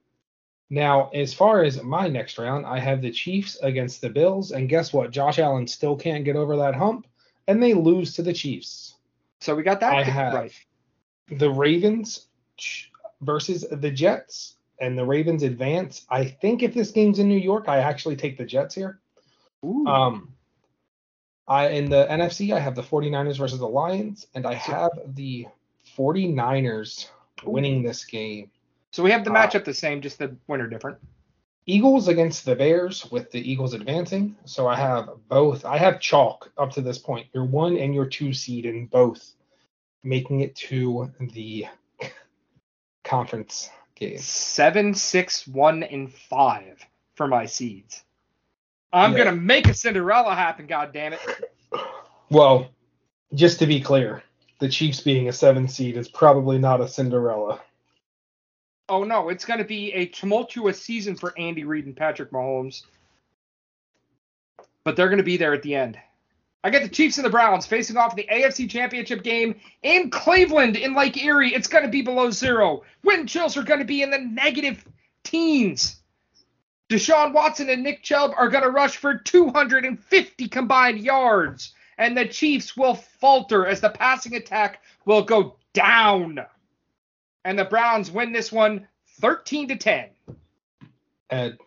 D: now, as far as my next round, I have the Chiefs against the Bills, and guess what? Josh Allen still can't get over that hump, and they lose to the Chiefs.
C: So we got that
D: I have
C: right.
D: the Ravens versus the Jets, and the Ravens advance. I think if this game's in New York, I actually take the Jets here.
C: Ooh.
D: Um, I in the NFC, I have the 49ers versus the Lions, and I have the 49ers winning this game.
C: so we have the
D: uh,
C: matchup the same, just the winner different.
D: Eagles against the Bears with the Eagles advancing. So I have both. I have chalk up to this point. Your one and your two seed in both making it to the conference game.
C: Seven, six, one, and five for my seeds. I'm
D: Yeah.
C: gonna make a Cinderella happen. God damn it!
D: Well, just to be clear, the Chiefs being a seven seed is probably not a Cinderella.
C: Oh no, it's gonna be a tumultuous season for Andy Reid and Patrick Mahomes. But they're gonna be there at the end. I get the Chiefs and the Browns facing off in the AFC Championship game in Cleveland in Lake Erie. It's gonna be below zero. Wind chills are gonna be in the negative teens. Deshaun Watson and Nick Chubb are going to rush for 250 combined yards, and the Chiefs will falter as the passing attack will go down. And the Browns win this one 13 to 10.
D: Ed,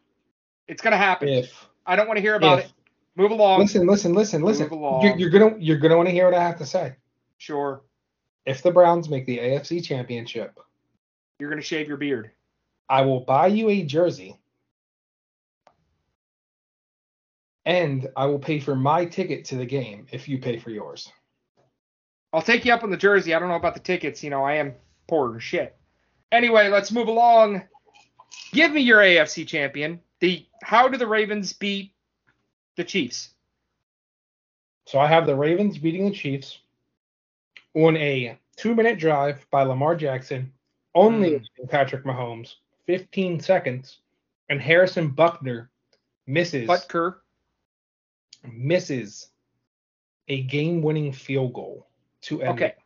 C: It's going to happen.
D: if
C: I don't want to hear about
D: if-
C: it. Move along.
D: listen, listen, listen,
C: Move
D: listen,
C: along.
D: you're, you're gonna you're gonna want to hear what I have to say.
C: Sure.
D: If the Browns make the AFC Championship,
C: You're going to shave your beard.
D: I will buy you a jersey, and I will pay for my ticket to the game if you pay for yours.
C: I'll take you up on the jersey. I don't know about the tickets. You know, I am poor as shit. Anyway, let's move along. Give me your AFC champion. The how do the Ravens beat the Chiefs?
D: So I have the Ravens beating the Chiefs on a two-minute drive by Lamar Jackson, only
C: hmm.
D: allowing Patrick Mahomes 15 seconds, and Harrison Buckner misses
C: Butker.
D: Misses a game-winning field goal to end.
C: Okay.
D: it.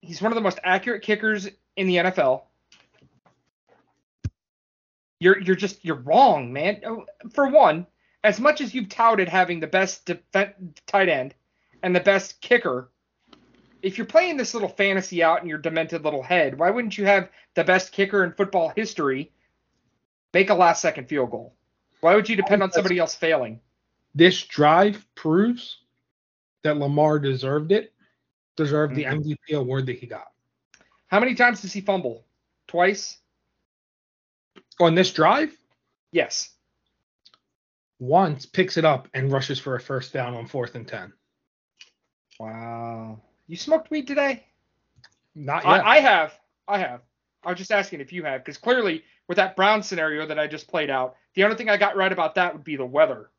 C: He's one of the most accurate kickers in the NFL. You're you're just you're wrong, man. Oh, For one, as much as you've touted having the best defen tight end and the best kicker, if you're playing this little fantasy out in your demented little head, why wouldn't you have the best kicker in football history make a last second field goal? Why would you depend on somebody else failing?
D: This drive proves that Lamar deserved it, deserved the
C: Mhm.
D: MVP award that he got.
C: How many times does he fumble? Twice?
D: On this drive,
C: Yes.
D: once, picks it up, and rushes for a first down on fourth and 10.
C: Wow. You smoked weed today?
D: Not yet.
C: I, I have. I have. I was just asking if you have, because clearly with that Brown scenario that I just played out, the only thing I got right about that would be the weather.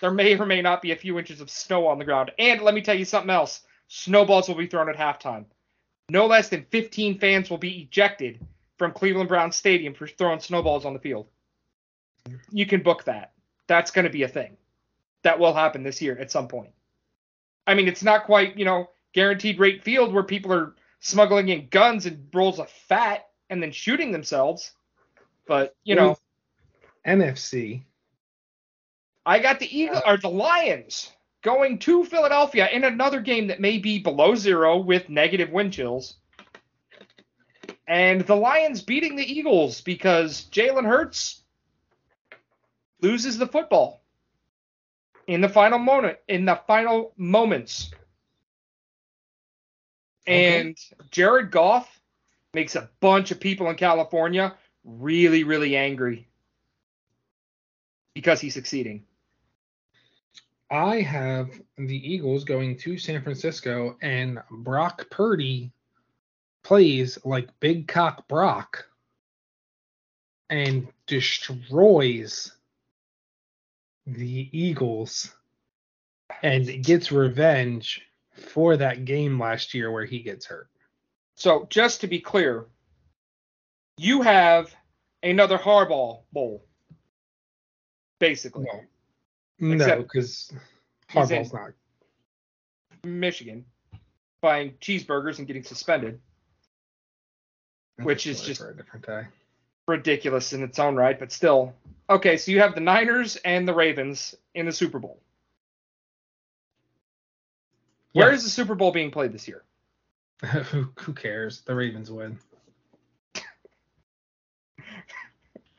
C: There may or may not be a few inches of snow on the ground. And let me tell you something else. Snowballs will be thrown at halftime. No less than 15 fans will be ejected from Cleveland Brown Stadium for throwing snowballs on the field. You can book that. That's going to be a thing. That will happen this year at some point. I mean, it's not quite, you know, guaranteed rate field where people are smuggling in guns and rolls of fat and then shooting themselves. But, you know,
D: NFC.
C: I got the Eagle or the Lions going to Philadelphia in another game that may be below zero with negative wind chills. And the Lions beating the Eagles because Jalen Hurts loses the football in the final moment in the final moments.
D: Okay.
C: And Jared Goff makes a bunch of people in California really, really angry because he's succeeding.
D: I have the Eagles going to San Francisco, and Brock Purdy plays like Big Cock Brock and destroys the Eagles and gets revenge for that game last year where he gets hurt.
C: So just to be clear, you have another Harbaugh bowl, basically.
D: No, no, because Harbaugh's not.
C: Michigan, buying cheeseburgers and getting suspended.
D: that's
C: which is just-
D: for a different day.
C: Ridiculous in its own right, but still. Okay, so you have the Niners and the Ravens in the Super Bowl. Where
D: Yeah.
C: is the Super Bowl being played this year? (laughs)
D: who, who cares? The Ravens win.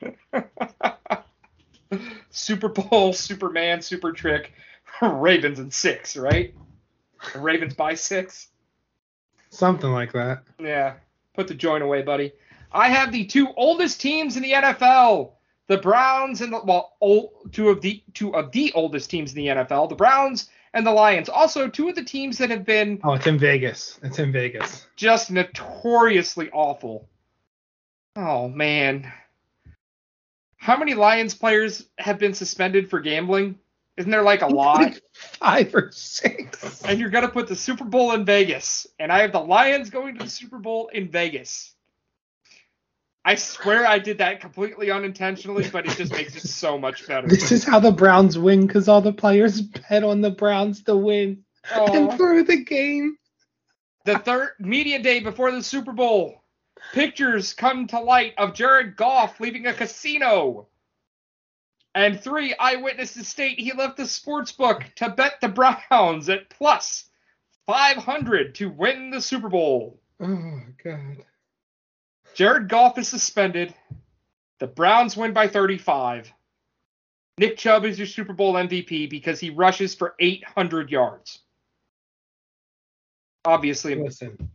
D: (laughs)
C: Super Bowl, Superman, Super Trick, (laughs) Ravens and six, right? The Ravens by six.
D: Something like that.
C: Yeah, put the joint away, buddy. I have the two oldest teams in the NFL, the Browns and the well, old, two of the two of the oldest teams in the NFL, the Browns and the Lions. Also, two of the teams that have been
D: Oh, it's in Vegas. It's in Vegas.
C: just notoriously awful. Oh man. How many Lions players have been suspended for gambling? Isn't there like a lot?
D: Like five or six.
C: and you're gonna put the Super Bowl in Vegas, and I have the Lions going to the Super Bowl in Vegas. I swear I did that completely unintentionally, but it just makes it so much better.
D: This is how the Browns win because all the players bet on the Browns to win
C: Aw.
D: and for the game.
C: the third media day before the Super Bowl. Pictures come to light of Jared Goff leaving a casino. And three eyewitnesses state he left the sports book to bet the Browns at plus 500 to win the Super Bowl.
D: Oh God.
C: Jared Goff is suspended. The Browns win by 35. Nick Chubb is your Super Bowl MVP because he rushes for 800 yards. Obviously,
D: Listen,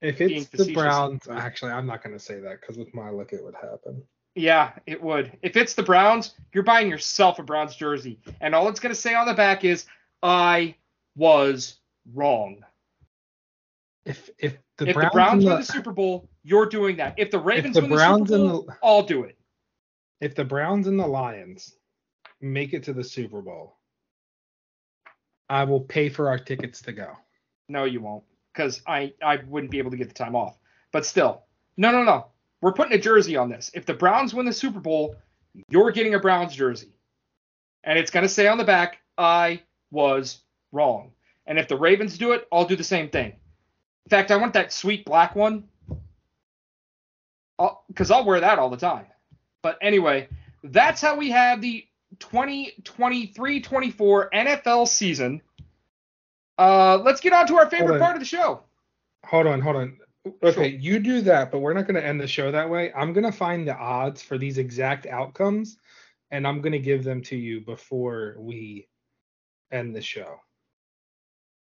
D: if it's the. Browns, actually, I'm not going to say that because with my luck, it would happen.
C: yeah, it would. If it's the Browns, you're buying yourself a Browns jersey. And all it's going to say on the back is, I was wrong.
D: If if the
C: if
D: Browns,
C: the Browns win
D: the,
C: the Super Bowl, you're doing that. If the Ravens
D: the
C: win the Super
D: and
C: Bowl,
D: the-
C: I'll do it.
D: if the Browns and the Lions make it to the Super Bowl, I will pay for our tickets to go.
C: No, you won't, because I I wouldn't be able to get the time off. But still, no, no, no. We're putting a jersey on this. If the Browns win the Super Bowl, you're getting a Browns jersey, and it's gonna say on the back, "I was wrong." And if the Ravens do it, I'll do the same thing. In fact, I want that sweet black one, uh, because I'll wear that all the time. But anyway, that's how we have the 2023-24 NFL season. Uh, let's get on to our favorite part of the show.
D: Hold on, hold on. Okay, you do that, but we're not going to end the show that way. I'm going to find the odds for these exact outcomes, and I'm going to give them to you before we end the show.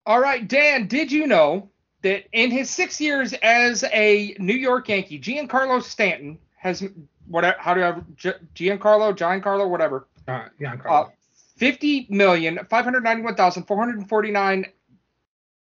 C: All right, Dan, did you know that in his six years as a New York Yankee, Giancarlo Stanton has whatever how do I Giancarlo, Giancarlo, whatever.
D: Uh, yeah,
C: Uh, fifty million five hundred ninety-one thousand four hundred forty-nine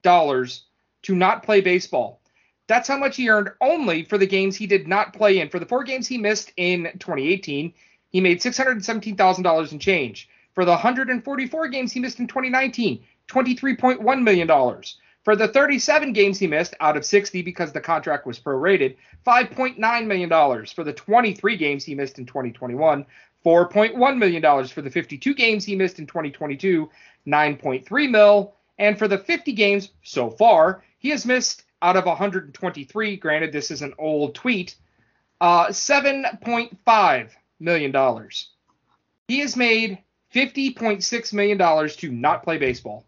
C: dollars to not play baseball. That's how much he earned only for the games he did not play in. For the four games he missed in 2018, he made six hundred seventeen thousand dollars in change. For the 144 games he missed in 2019, 23.1 million dollars. For the 37 games he missed out of 60 because the contract was prorated, 5.9 million dollars. For the 23 games he missed in 2021, 4.1 million dollars. For the 52 games he missed in 2022, 9.3 mil. And for the 50 games so far, he has missed out of 123. Granted, this is an old tweet. Uh, 7.5 million dollars. He has made 50.6 million dollars to not play baseball.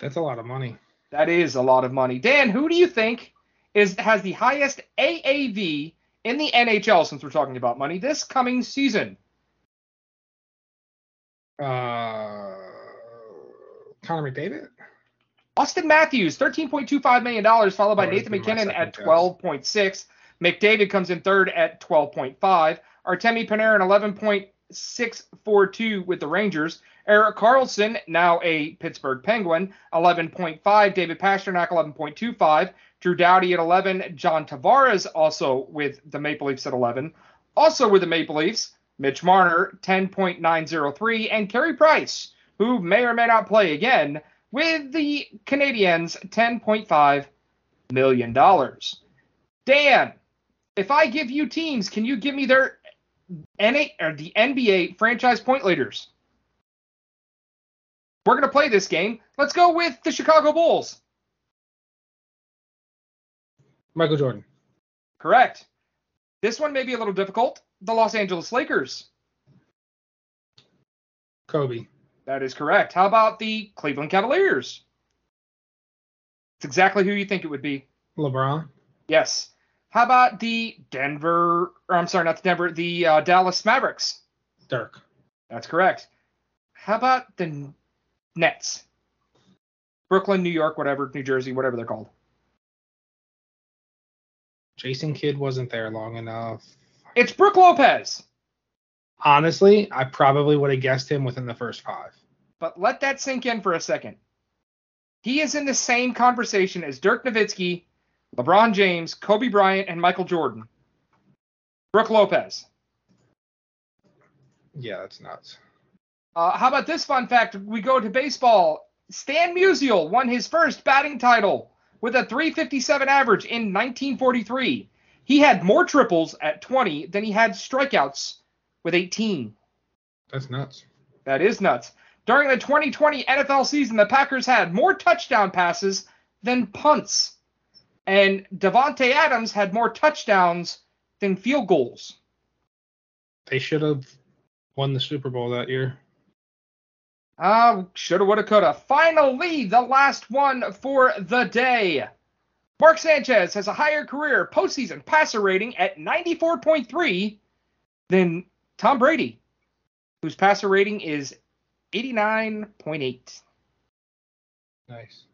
D: That's a lot of money.
C: That is a lot of money. Dan, who do you think is has the highest AAV in the NHL since we're talking about money this coming season?
D: Uh, Connor McDavid.
C: Auston Matthews, $13.25 million, followed by
D: Oh,
C: Nathan MacKinnon at
D: second
C: 12.6. McDavid comes in third at 12.5. Artemi Panarin, 11.642 with the Rangers. Erik Karlsson, now a Pittsburgh Penguin, 11.5. David Pastrnak, 11.25. Drew Doughty at 11. John Tavares also with the Maple Leafs at 11. Also with the Maple Leafs, Mitch Marner, 10.903. And Carey Price, who may or may not play again, with the Canadiens $10.5 million. Dan, if I give you teams, can you give me their NA or the NBA franchise point leaders? We're going to play this game. Let's go with the Chicago Bulls.
D: Michael Jordan.
C: Correct. This one may be a little difficult. The Los Angeles Lakers.
D: Kobe.
C: That is correct. How about the Cleveland Cavaliers? It's exactly who you think it would be.
D: LeBron.
C: Yes. How about the Denver, or I'm sorry, not the Denver, the uh, Dallas Mavericks?
D: Dirk.
C: That's correct. How about the Nets? Brooklyn, New York, whatever, New Jersey, whatever they're called.
D: Jason Kidd wasn't there long enough.
C: It's Brook Lopez.
D: Honestly, I probably would have guessed him within the first five.
C: But let that sink in for a second. He is in the same conversation as Dirk Nowitzki, LeBron James, Kobe Bryant, and Michael Jordan. Brook Lopez.
D: Yeah, that's nuts.
C: Uh, how about this fun fact? We go to baseball. Stan Musial won his first batting title with a 357 average in 1943. He had more triples at 20 than he had strikeouts with 18.
D: That's nuts.
C: That is nuts. During the 2020 NFL season, the Packers had more touchdown passes than punts. And Davante Adams had more touchdowns than field goals.
D: They should have won the Super Bowl that year.
C: Uh, shoulda, woulda, coulda. Finally, the last one for the day. Mark Sanchez has a higher career postseason passer rating at 94.3 than Tom Brady, whose passer rating is 89.8.
D: Nice.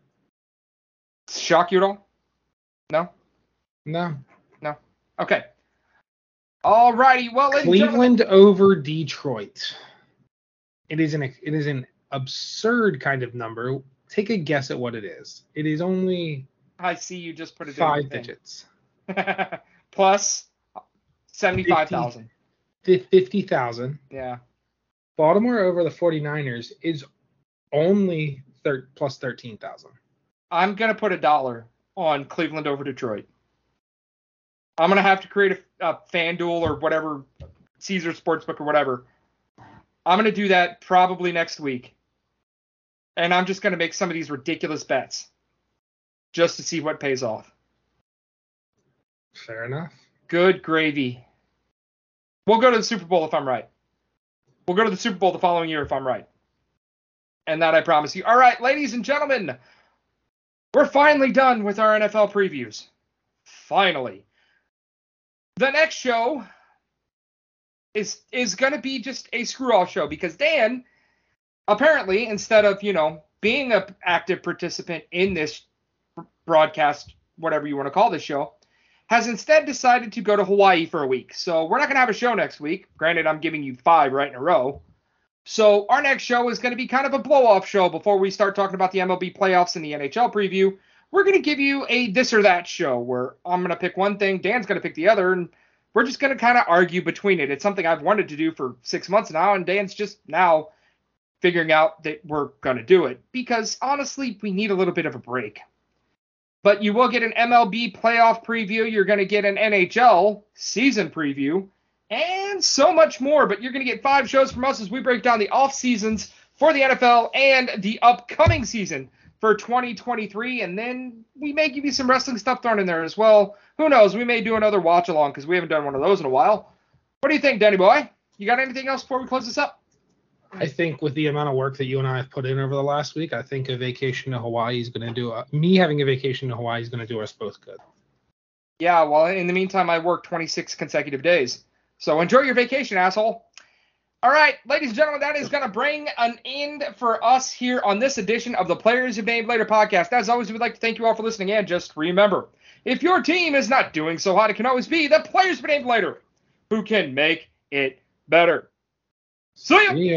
C: Shock you at all? No?
D: No.
C: No. Okay. All righty. Well,
D: Cleveland over Detroit. It is an it is an absurd kind of number. Take a guess at what it is. It is only
C: I see you just put it
D: five
C: in. the thing.
D: digits. (laughs)
C: Plus 75,000.
D: Fif- 50,000.
C: Yeah.
D: Baltimore over the 49ers is only thir- plus 13,000.
C: I'm going to put a dollar on Cleveland over Detroit. I'm going to have to create a, a FanDuel or whatever, Caesar Sportsbook or whatever. I'm going to do that probably next week. And I'm just going to make some of these ridiculous bets just to see what pays off.
D: Fair enough.
C: Good gravy. We'll go to the Super Bowl if I'm right. We'll go to the Super Bowl the following year if I'm right. And that I promise you. All right, ladies and gentlemen, we're finally done with our NFL previews. Finally. The next show is is going to be just a screw off show because Dan apparently instead of, you know, being an active participant in this broadcast whatever you want to call this show, has instead decided to go to Hawaii for a week. So we're not going to have a show next week. Granted, I'm giving you five right in a row. So our next show is going to be kind of a blow off show before we start talking about the MLB playoffs and the NHL preview. We're going to give you a this or that show where I'm going to pick one thing, Dan's going to pick the other, and we're just going to kind of argue between it. It's something I've wanted to do for six months now, and Dan's just now figuring out that we're going to do it because honestly, we need a little bit of a break. But you will get an MLB playoff preview. You're going to get an NHL season preview and so much more. But you're going to get five shows from us as we break down the off seasons for the NFL and the upcoming season for 2023. And then we may give you some wrestling stuff thrown in there as well. Who knows? We may do another watch along because we haven't done one of those in a while. What do you think, Danny Boy? You got anything else before we close this up?
D: I think with the amount of work that you and I have put in over the last week, I think a vacation to Hawaii is going to do uh, me having a vacation to Hawaii is going to do us both good.
C: Yeah, well, in the meantime, I worked 26 consecutive days. So enjoy your vacation, asshole. All right, ladies and gentlemen, that is going to bring an end for us here on this edition of the Player To Be Named Later podcast. As always, we'd like to thank you all for listening. And just remember, if your team is not doing so hot, it can always be the Player To Be Named Later who can make it better. See ya.
D: Yeah.